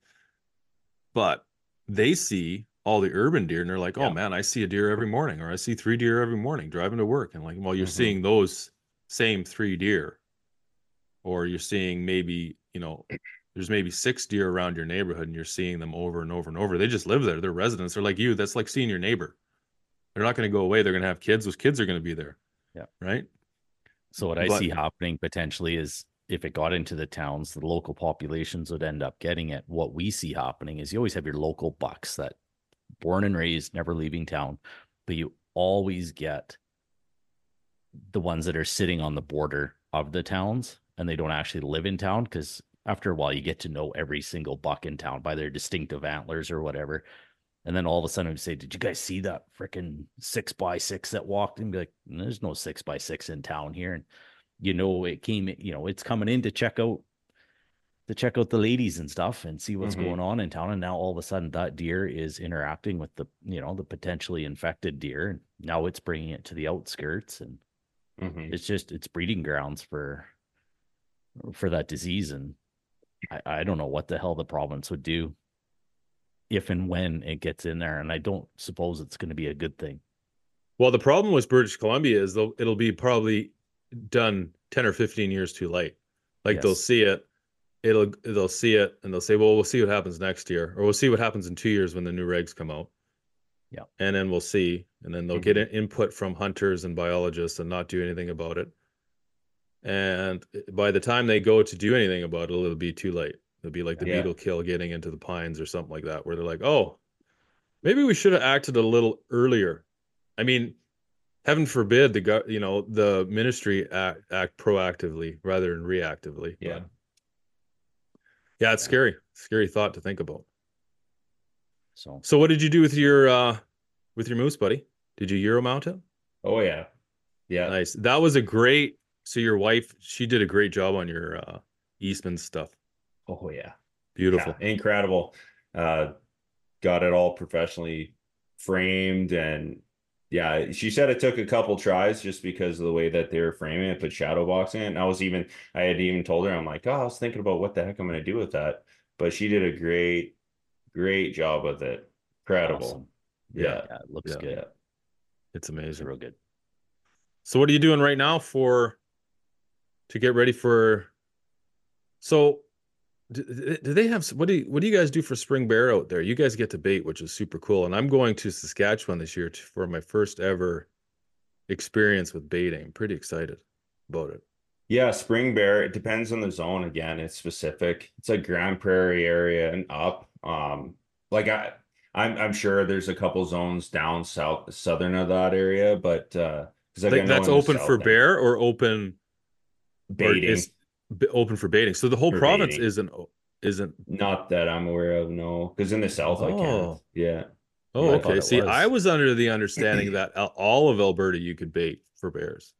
but they see all the urban deer and they're like oh Yeah. man i see a deer every morning or i see three deer every morning driving to work. And like well you're Mhm. seeing those same three deer or you're seeing maybe you know there's maybe six deer around your neighborhood and you're seeing them over and over and over. They just live there. They're residents. They're like you. That's like seeing your neighbor. They're not going to go away. They're going to have kids. Those kids are going to be there Yeah. right? So what I But- see happening potentially is if it got into the towns, the local populations would end up getting it. What we see happening is you always have your local bucks that born and raised, never leaving town, but you always get the ones that are sitting on the border of the towns and they don't actually live in town because after a while you get to know every single buck in town by their distinctive antlers or whatever. And then all of a sudden we say, Did you guys see that freaking six by six that walked? And be like, There's no six by six in town here. And you know, it came, you know, it's coming in to check out to check out the ladies and stuff and see what's Mhm. going on in town. And now all of a sudden that deer is interacting with the, you know, the potentially infected deer. And now it's bringing it to the outskirts and Mhm. it's just it's breeding grounds for for that disease and I, I don't know what the hell the province would do if and when it gets in there and i don't suppose it's going to be a good thing well the problem with british columbia is though it'll be probably done 10 or 15 years too late like they'll see it it'll they'll see it and they'll say well we'll see what happens next year or we'll see what happens in two years when the new regs come out Yeah. and then we'll see and then they'll get mm-hmm. input from hunters and biologists and not do anything about it and eh, by the time they go to do anything about it it'll be too late it'll be like the Yeah. beetle kill getting into the pines or something like that where they're like oh maybe we should have acted a little earlier i mean heaven forbid the you know the ministry act, act proactively rather than reactively Yeah. but yeah it's scary scary thought to think about so so what did you do with your uh with your moose buddy did you euro mount it Oh yeah. Yeah. nice that was a great so your wife she did a great job on your uh eastman stuff Oh yeah. beautiful Yeah, incredible. Uh, got it all professionally framed, and yeah, she said it took a couple tries just because of the way that they were framing it, put shadow boxing it. And I was even, I had even told her, I'm like, oh, I was thinking about what the heck I'm going to do with that, but she did a great, great job with it. Incredible. awesome. Yeah. yeah it looks Yeah. good it's amazing real good So what are you doing right now for to get ready for? So do, do they have what do you, what do you guys do for spring bear out there? You guys get to bait, which is super cool. And I'm going to Saskatchewan this year to, for my first ever experience with baiting. I'm pretty excited about it. Yeah, spring bear, it depends on the zone again. It's specific. It's like Grande Prairie area and up. Um, like I I'm I'm sure there's a couple zones down south southern of that area, but uh like I Like know that's open for bear or open or baiting. is b- open for baiting. So the whole For province baiting. isn't isn't. Not that I'm aware of, no. Because in the south I can't. Oh. Yeah. Oh, I thought okay. it See, I was. was under the understanding that all of Alberta you could bait for bears.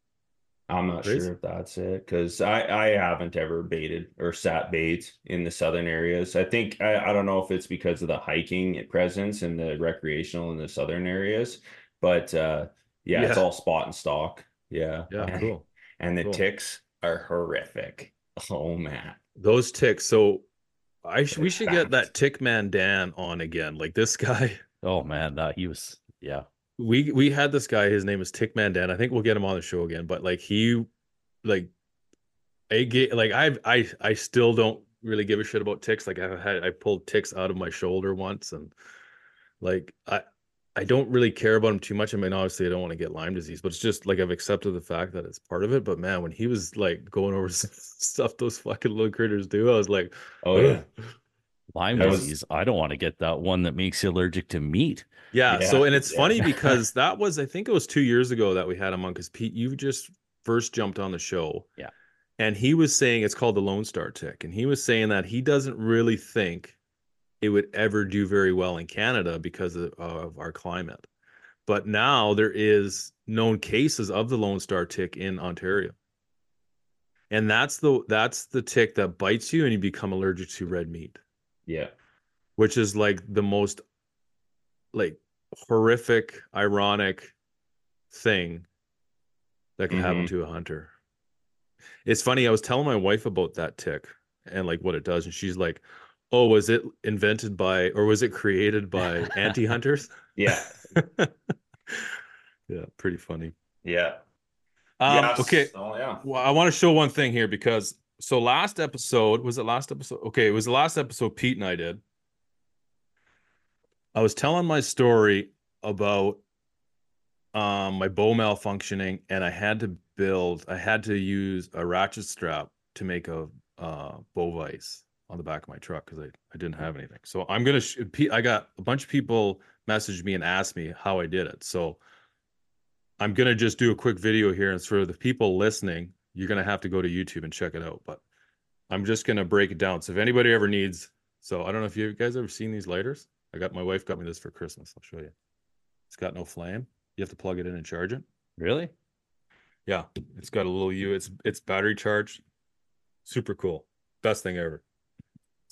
I'm not Crazy. sure if that's it because I I haven't ever baited or sat bait in the southern areas. I think I, I don't know if it's because of the hiking presence and the recreational in the southern areas, but uh yeah, it's all spot and stock. Yeah. Yeah, and, cool. And the Cool. ticks are horrific. Oh man. Those ticks. So I sh- we should get that tick man Dan on again. Like this guy, oh man uh, he was yeah we we had this guy. His name is Tickman Dan. I think we'll get him on the show again. But like he, like, I get like I I I still don't really give a shit about ticks. Like I had I pulled ticks out of my shoulder once, and like I I don't really care about him too much. I mean, obviously I don't want to get Lyme disease, but it's just like I've accepted the fact that it's part of it. But man, when he was like going over stuff those fucking little critters do, I was like, Oh yeah. lyme That was- disease i don't want to get that one that makes you allergic to meat Yeah, so and it's yeah. funny because that was I think it was two years ago that we had him on because Pete, you just first jumped on the show. Yeah. And he was saying it's called the Lone Star tick. And he was saying that he doesn't really think it would ever do very well in Canada because of, of our climate. But now there is known cases of the Lone Star tick in Ontario. and that's the that's the tick that bites you and you become allergic to red meat Yeah. which is like the most like horrific ironic thing that can happen Mhm. to a hunter it's funny i was telling my wife about that tick and like what it does and she's like oh was it invented by or was it created by anti-hunters Yeah. yeah pretty funny Yeah. um, Yes. okay Oh yeah. Well, I want to show one thing here because so last episode was it last episode? Okay, it was the last episode Pete and I did. I was telling my story about um my bow malfunctioning and I had to build I had to use a ratchet strap to make a uh bow vise on the back of my truck because I, I didn't have anything. So I'm gonna sh- I got a bunch of people messaged me and asked me how I did it. So I'm gonna just do a quick video here, and for the people listening, you're gonna have to go to YouTube and check it out. But I'm just gonna break it down. So if anybody ever needs, so I don't know if you guys ever seen these lighters. I got my wife got me this for Christmas. I'll show you. It's got no flame. You have to plug it in and charge it. Really? Yeah, it's got a little U. It's it's battery charged. Super cool. Best thing ever.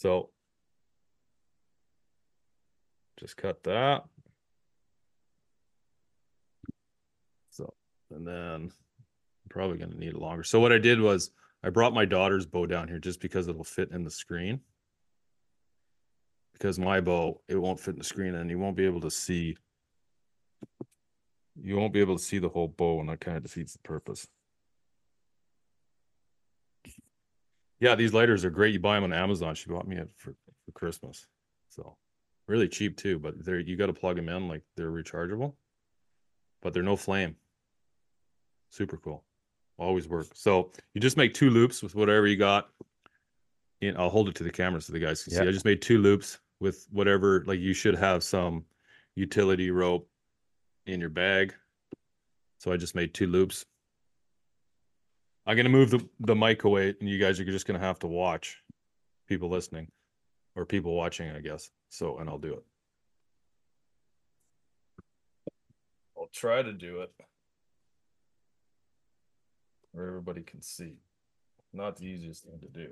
So just cut that. So and then I'm probably gonna need it longer. So what I did was I brought my daughter's bow down here just because it'll fit in the screen. Because my bow, it won't fit in the screen and you won't be able to see you won't be able to see the whole bow and that kind of defeats the purpose. Yeah, these lighters are great. You buy them on Amazon. She bought me it for, for Christmas. So really cheap too, but they're you got to plug them in like they're rechargeable, but they're no flame. Super cool. Always work. So you just make two loops with whatever you got. In, I'll hold it to the camera so the guys can see. I just made two loops with whatever, like you should have some utility rope in your bag. So I just made two loops. I'm gonna move the, the mic away, and you guys are just gonna have to watch people listening or people watching, I guess. So, and I'll do it. I'll try to do it where everybody can see. Not the easiest thing to do.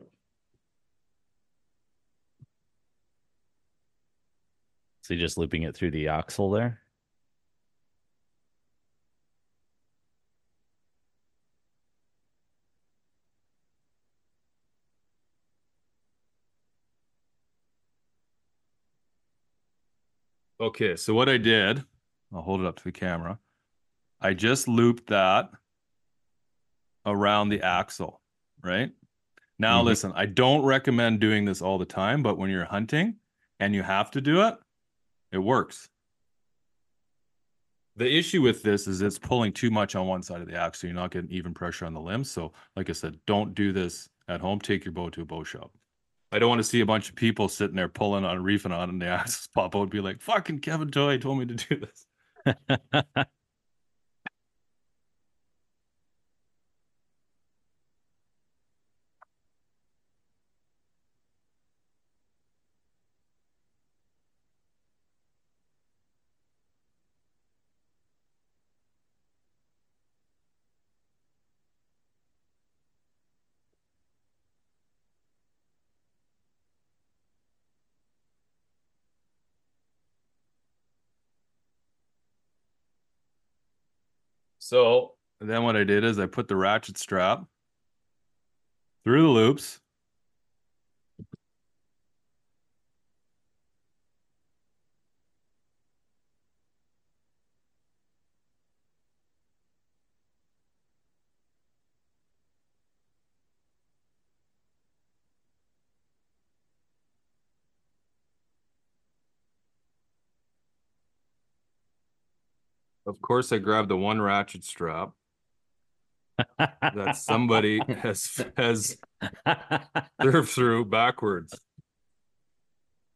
So you're just looping it through the axle there? Okay, so what I did, I'll hold it up to the camera. I just looped that around the axle, right? Now, Mhm. listen, I don't recommend doing this all the time, but when you're hunting and you have to do it, it works. The issue with this is it's pulling too much on one side of the axle. You're not getting even pressure on the limbs. So, like I said, don't do this at home. Take your bow to a bow shop. I don't want to see a bunch of people sitting there pulling on, reefing on, and the axles pop out and be like, fucking Kevin Toy told me to do this. So then what I did is I put the ratchet strap through the loops. Of course, I grabbed the one ratchet strap that somebody has has served through backwards.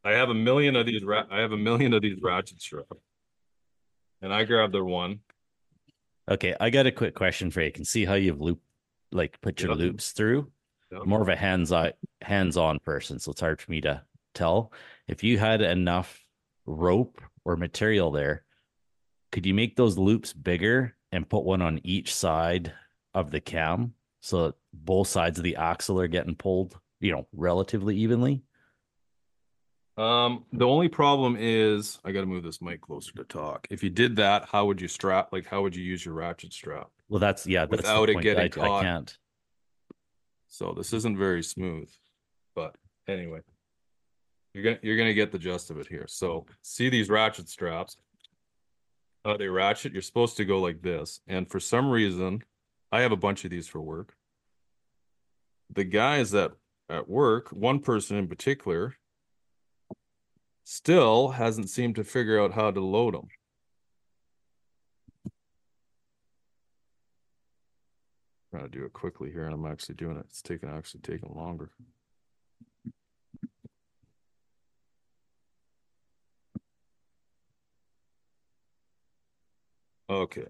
I have a million of these. Ra- I have a million of these ratchet straps, and I grabbed the one. Okay, I got a quick question for you. I can see how you've looped, like put your Yep. loops through. Yep. More of a hands-on hands-on person, so it's hard for me to tell. If you had enough rope or material there, could you make those loops bigger and put one on each side of the cam so that both sides of the axle are getting pulled, you know, relatively evenly. Um, the only problem is I got to move this mic closer to talk. If you did that, how would you strap? Like, how would you use your ratchet strap? Well, that's yeah, that's Without it getting I, I caught. can't. So this isn't very smooth, but anyway, you're gonna you're gonna get the gist of it here. So see these ratchet straps. Uh, they ratchet. You're supposed to go like this, and for some reason, I have a bunch of these for work. The guys that at work, one person in particular, still hasn't seemed to figure out how to load them. Trying to do it quickly here, and I'm actually doing it. It's taking actually taking longer. Okay.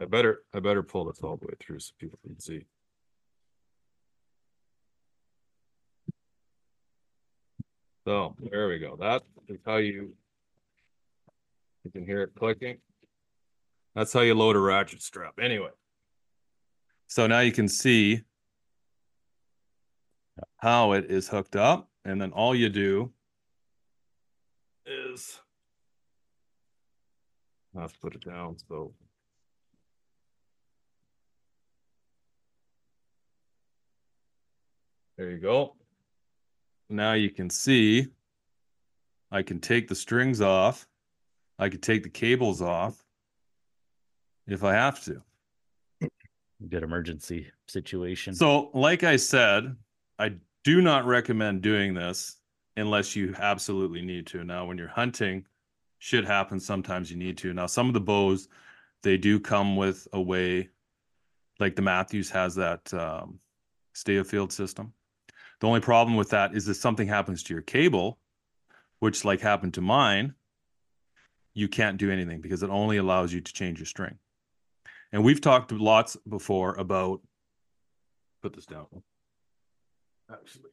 I better I better pull this all the way through so people can see. So there we go. That is how you you can hear it clicking. That's how you load a ratchet strap. Anyway. So now you can see how it is hooked up, and then all you do is I have to put it down so There you go. Now you can see I can take the strings off. I could take the cables off if I have to. Good emergency situation. So, like I said, I do not recommend doing this unless you absolutely need to. Now, when you're hunting, shit happens. Sometimes you need to. Now, some of the bows, they do come with a way, like the Mathews has that um, stay field system. The only problem with that is if something happens to your cable, which like happened to mine, you can't do anything because it only allows you to change your string. And we've talked lots before about put this down. Actually.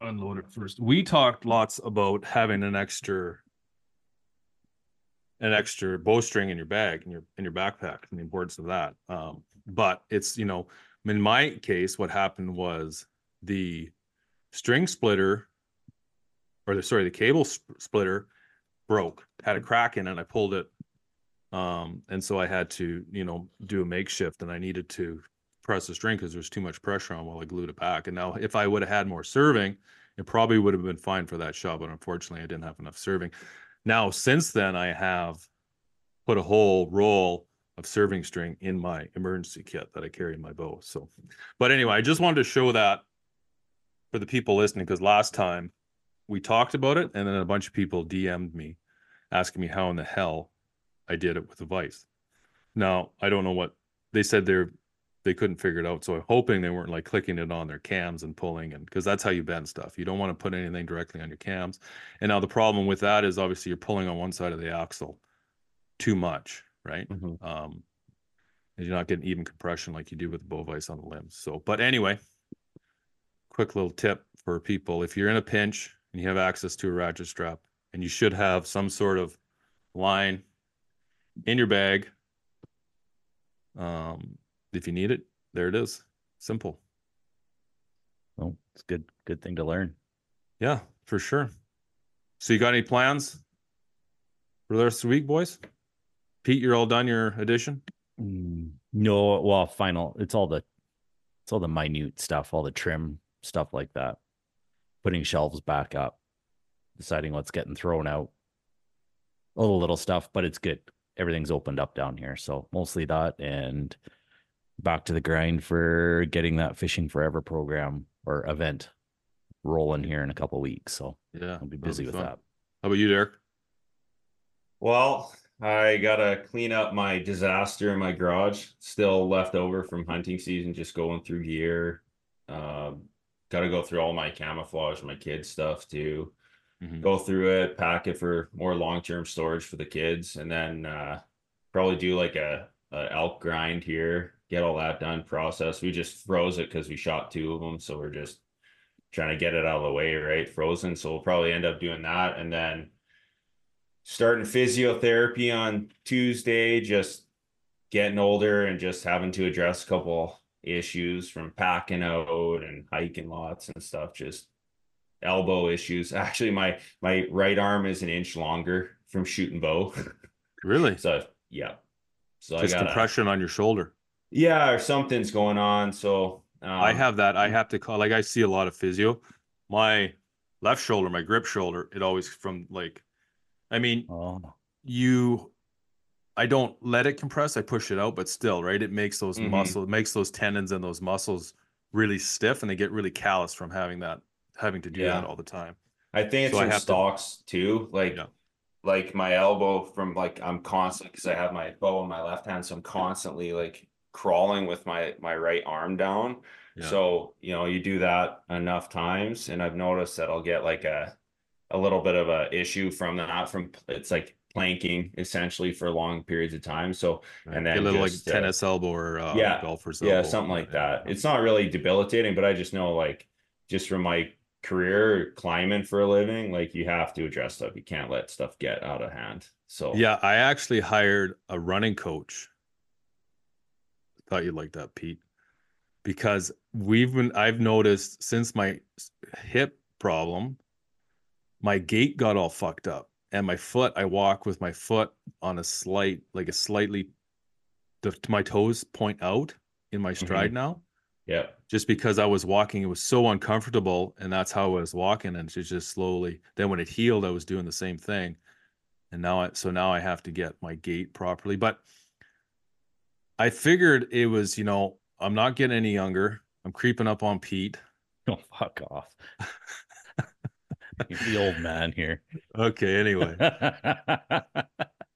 Unload it first. We talked lots about having an extra an extra bowstring in your bag in your in your backpack and the importance of that. Um, but it's you know in my case what happened was the string splitter or the sorry the cable sp- splitter broke had a crack in it i pulled it um and so i had to you know do a makeshift and i needed to press the string because there's too much pressure on while i glued it back and now if i would have had more serving it probably would have been fine for that shot but unfortunately i didn't have enough serving now since then i have put a whole roll of serving string in my emergency kit that I carry in my bow. So, but anyway, I just wanted to show that for the people listening because last time we talked about it and then a bunch of people DM'd me asking me how in the hell I did it with a vice. Now, I don't know what they said they're they couldn't figure it out. So I'm hoping they weren't like clicking it on their cams and pulling and because that's how you bend stuff. You don't want to put anything directly on your cams. And now the problem with that is obviously you're pulling on one side of the axle too much, right? Mhm. Um, and you're not getting even compression like you do with the bow vise on the limbs. So, but anyway, quick little tip for people: if you're in a pinch and you have access to a ratchet strap, and you should have some sort of line in your bag. Um, if you need it, there it is. Simple. Well, it's good good thing to learn. Yeah, for sure. So you got any plans for the rest of the week, boys? Pete, you're all done your edition? Mm, No, well, final. It's all the it's all the minute stuff, all the trim stuff like that. Putting shelves back up, deciding what's getting thrown out. All the little stuff, but it's good. Everything's opened up down here, so mostly that and back to the grind for getting that fishing forever program or event rolling here in a couple weeks. So Yeah. I'll be that'll busy with fun. that. How about you, Derek? Well, I gotta clean up my disaster in my garage. Still left over from hunting season, just going through gear. Um, gotta go through all my camouflage, my kids' stuff too. Mhm. Go through it, pack it for more long-term storage for the kids, and then uh, probably do like a, a elk grind here. Get all that done, process. We just froze it because we shot two of them, so we're just trying to get it out of the way, right? Frozen. So we'll probably end up doing that. And then starting physiotherapy on Tuesday, just getting older and just having to address a couple issues from packing out and hiking lots and stuff. Just elbow issues. Actually, my my right arm is an inch longer from shooting bow. Really? so yeah. So Just I got compression on your shoulder. yeah, or something's going on. So um, I have that. I have to call like I see a lot of physio. My left shoulder, my grip shoulder, it always from like I mean, Oh, you I don't let it compress, I push it out, but still, right? It makes those Mhm. muscles, it makes those tendons and those muscles really stiff and they get really callous from having that having to do that all the time. I think it's So I from have to- too. Like Yeah. like my elbow from like I'm constant because I have my bow in my left hand, so I'm constantly like crawling with my my right arm down. Yeah. So, you know, you do that enough times, and I've noticed that I'll get like a a little bit of a issue from that from it's like planking essentially for long periods of time. So Right. and then a little just, like uh, tennis elbow or uh, yeah, golfer's yeah, something like Yeah. that. It's not really debilitating, but I just know like just from my career climbing for a living, like you have to address stuff. You can't let stuff get out of hand. So Yeah, I actually hired a running coach. Thought you'd like that, Pete. Because we've been I've noticed since my hip problem, my gait got all fucked up. And my foot, I walk with my foot on a slight, like a slightly the my toes point out in my mm-hmm. stride now. yeah. Just because I was walking, it was so uncomfortable, and that's how I was walking, and it's just slowly. Then when it healed, I was doing the same thing and now I so now I have to get my gait properly. But I figured it was, you know, I'm not getting any younger. I'm creeping up on Pete. oh fuck off. You're the old man here. Okay, anyway.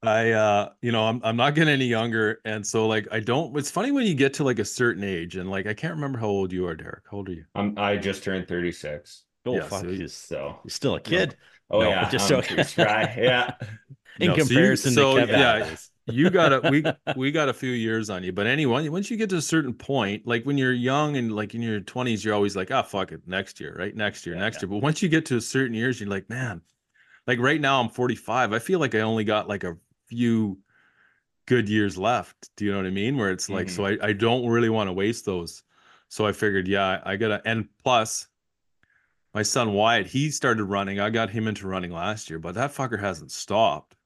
I uh you know, I'm I'm not getting any younger and so like I don't it's funny when you get to like a certain age and like I can't remember how old you are, Derek. How old are you? I'm I just turned 36. oh Yeah, fuck, so- you're, So you're still a kid oh No, yeah, just I'm just right. Yeah. in No, so you- comparison so, to Kevin. yeah. You got a we we got a few years on you. But anyway, once you get to a certain point, like when you're young and like in your 20s, you're always like, ah, fuck it, next year, right? Next year, Yeah, next yeah. year. But once you get to a certain years, you're like, man, like right now I'm 45. I feel like I only got like a few good years left. Do you know what I mean? Where it's like, so I, I don't really want to waste those. So I figured, yeah, I gotta and plus my son Wyatt, he started running. I got him into running last year, but that fucker hasn't stopped.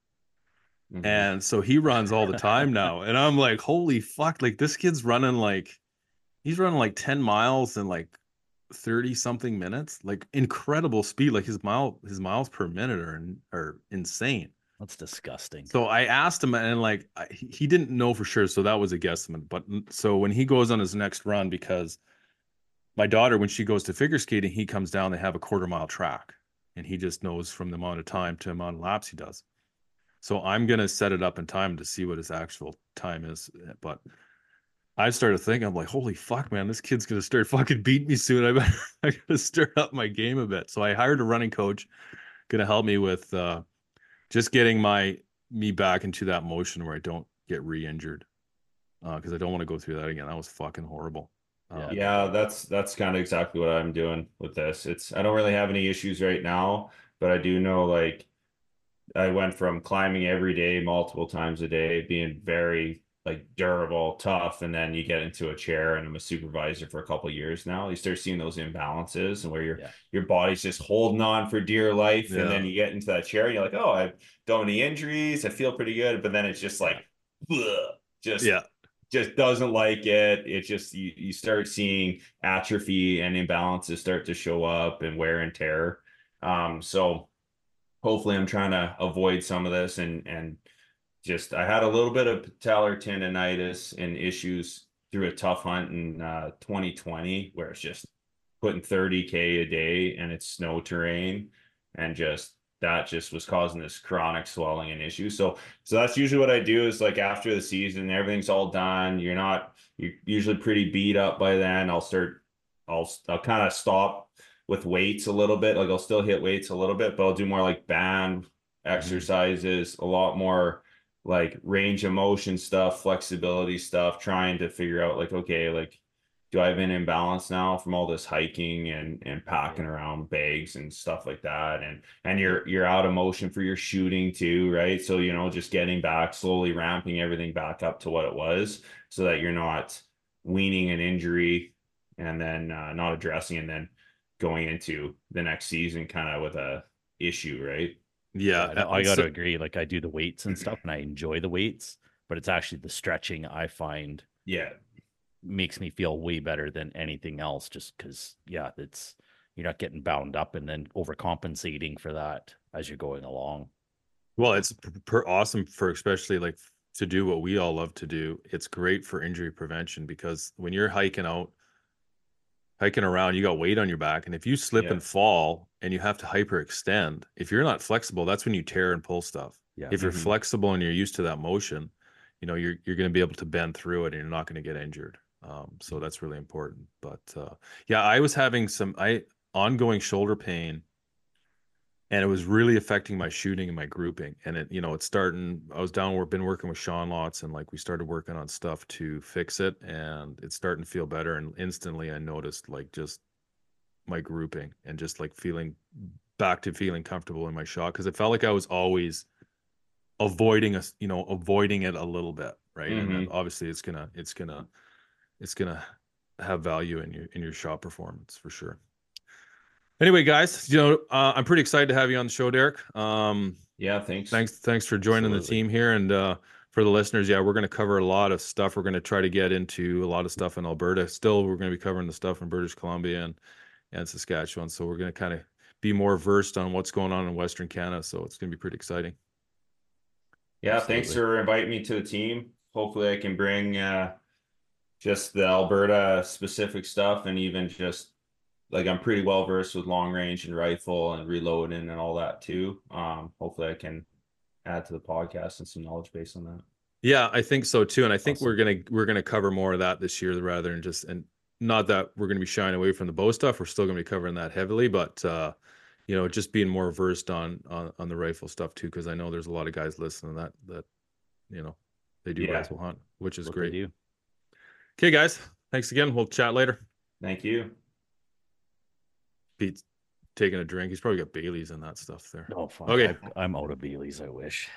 Mhm. And so he runs all the time now. And I'm like, holy fuck, like this kid's running like he's running like 10 miles in like 30 something minutes. Like incredible speed. Like his mile his miles per minute are are insane. That's disgusting. So I asked him and like he didn't know for sure. So that was a guesstimate. But so when he goes on his next run, because my daughter, when she goes to figure skating, he comes down, they have a quarter mile track. And he just knows from the amount of time to amount of laps he does. So I'm gonna set it up in time to see what his actual time is. But I started thinking, I'm like, holy fuck, man, this kid's gonna start fucking beating me soon. I better I gotta stir up my game a bit. So I hired a running coach, gonna help me with uh just getting my me back into that motion where I don't get re-injured. Uh, because I don't want to go through that again. That was fucking horrible. Yeah. Um, Yeah, that's that's kind of exactly what I'm doing with this. It's I don't really have any issues right now, but I do know like I went from climbing every day, multiple times a day, being very like durable, tough, and then you get into a chair and I'm a supervisor for a couple of years now. You start seeing those imbalances and where your Yeah. your body's just holding on for dear life, and then you get into that chair and you're like, oh, I don't have any injuries, I feel pretty good, but then it's just like, just yeah. just doesn't like it. It just you, you start seeing atrophy and imbalances start to show up and wear and tear. Um, so hopefully I'm trying to avoid some of this and and just I had a little bit of patellar tendonitis and issues through a tough hunt in uh 2020 where it's just putting 30k a day and it's snow terrain and just that just was causing this chronic swelling and issue. So so that's usually what I do is like after the season, everything's all done. You're not you're usually pretty beat up by then. I'll start I'll I'll kind of stop with weights a little bit. Like I'll still hit weights a little bit, but I'll do more like band exercises, a lot more like range of motion stuff, flexibility stuff, trying to figure out like, okay, like do I have an imbalance now from all this hiking and and packing around bags and stuff like that? And and you're you're out of motion for your shooting too right? So you know just getting back slowly ramping everything back up to what it was so that you're not weaning an injury and then uh, not addressing and then going into the next season kind of with a issue right Yeah, I, I got to agree. Like I do the weights and stuff, and I enjoy the weights, but it's actually the stretching I find yeah makes me feel way better than anything else. Just because, yeah, it's you're not getting bound up and then overcompensating for that as you're going along. Well, it's per awesome for especially like to do what we all love to do. It's great for injury prevention because when you're hiking out, hiking around, you got weight on your back, and if you slip Yeah. and fall and you have to hyperextend, if you're not flexible, that's when you tear and pull stuff. Yeah. If you're Mhm. flexible and you're used to that motion, you know you're you're going to be able to bend through it, and you're not going to get injured. Um, so that's really important. But uh, yeah, I was having some I ongoing shoulder pain and it was really affecting my shooting and my grouping and it you know it's starting i was down we've been working with sean lots and like we started working on stuff to fix it and it's starting to feel better and instantly i noticed like just my grouping and just like feeling back to feeling comfortable in my shot because it felt like i was always avoiding us you know avoiding it a little bit right? And then mm-hmm. obviously it's gonna it's gonna it's gonna have value in your in your shot performance for sure anyway guys you know uh, i'm pretty excited to have you on the show derek. Um yeah thanks. thanks thanks for joining the team here. And uh for the listeners yeah we're going to cover a lot of stuff. We're going to try to get into a lot of stuff in alberta. Still we're going to be covering the stuff in british columbia and and saskatchewan. So we're going to kind of be more versed on what's going on in western canada. So it's going to be pretty exciting. Yeah, thanks for inviting me to the team. Hopefully, I can bring uh, just the Alberta specific stuff and even just like I'm pretty well versed with long range and rifle and reloading and all that too. Um, hopefully, I can add to the podcast and some knowledge based on that. Yeah, I think so too, and I think Awesome. we're gonna we're gonna cover more of that this year rather than just and not that we're gonna be shying away from the bow stuff. We're still gonna be covering that heavily, but uh, you know, just being more versed on on on the rifle stuff too, because I know there's a lot of guys listening that that you know they do Yeah. rifle hunt, which is What great. do. Okay, guys, thanks again. We'll chat later. Thank you. Pete's taking a drink. He's probably got Bailey's and that stuff there. Oh, fuck. Okay. I, I'm out of Bailey's. I wish.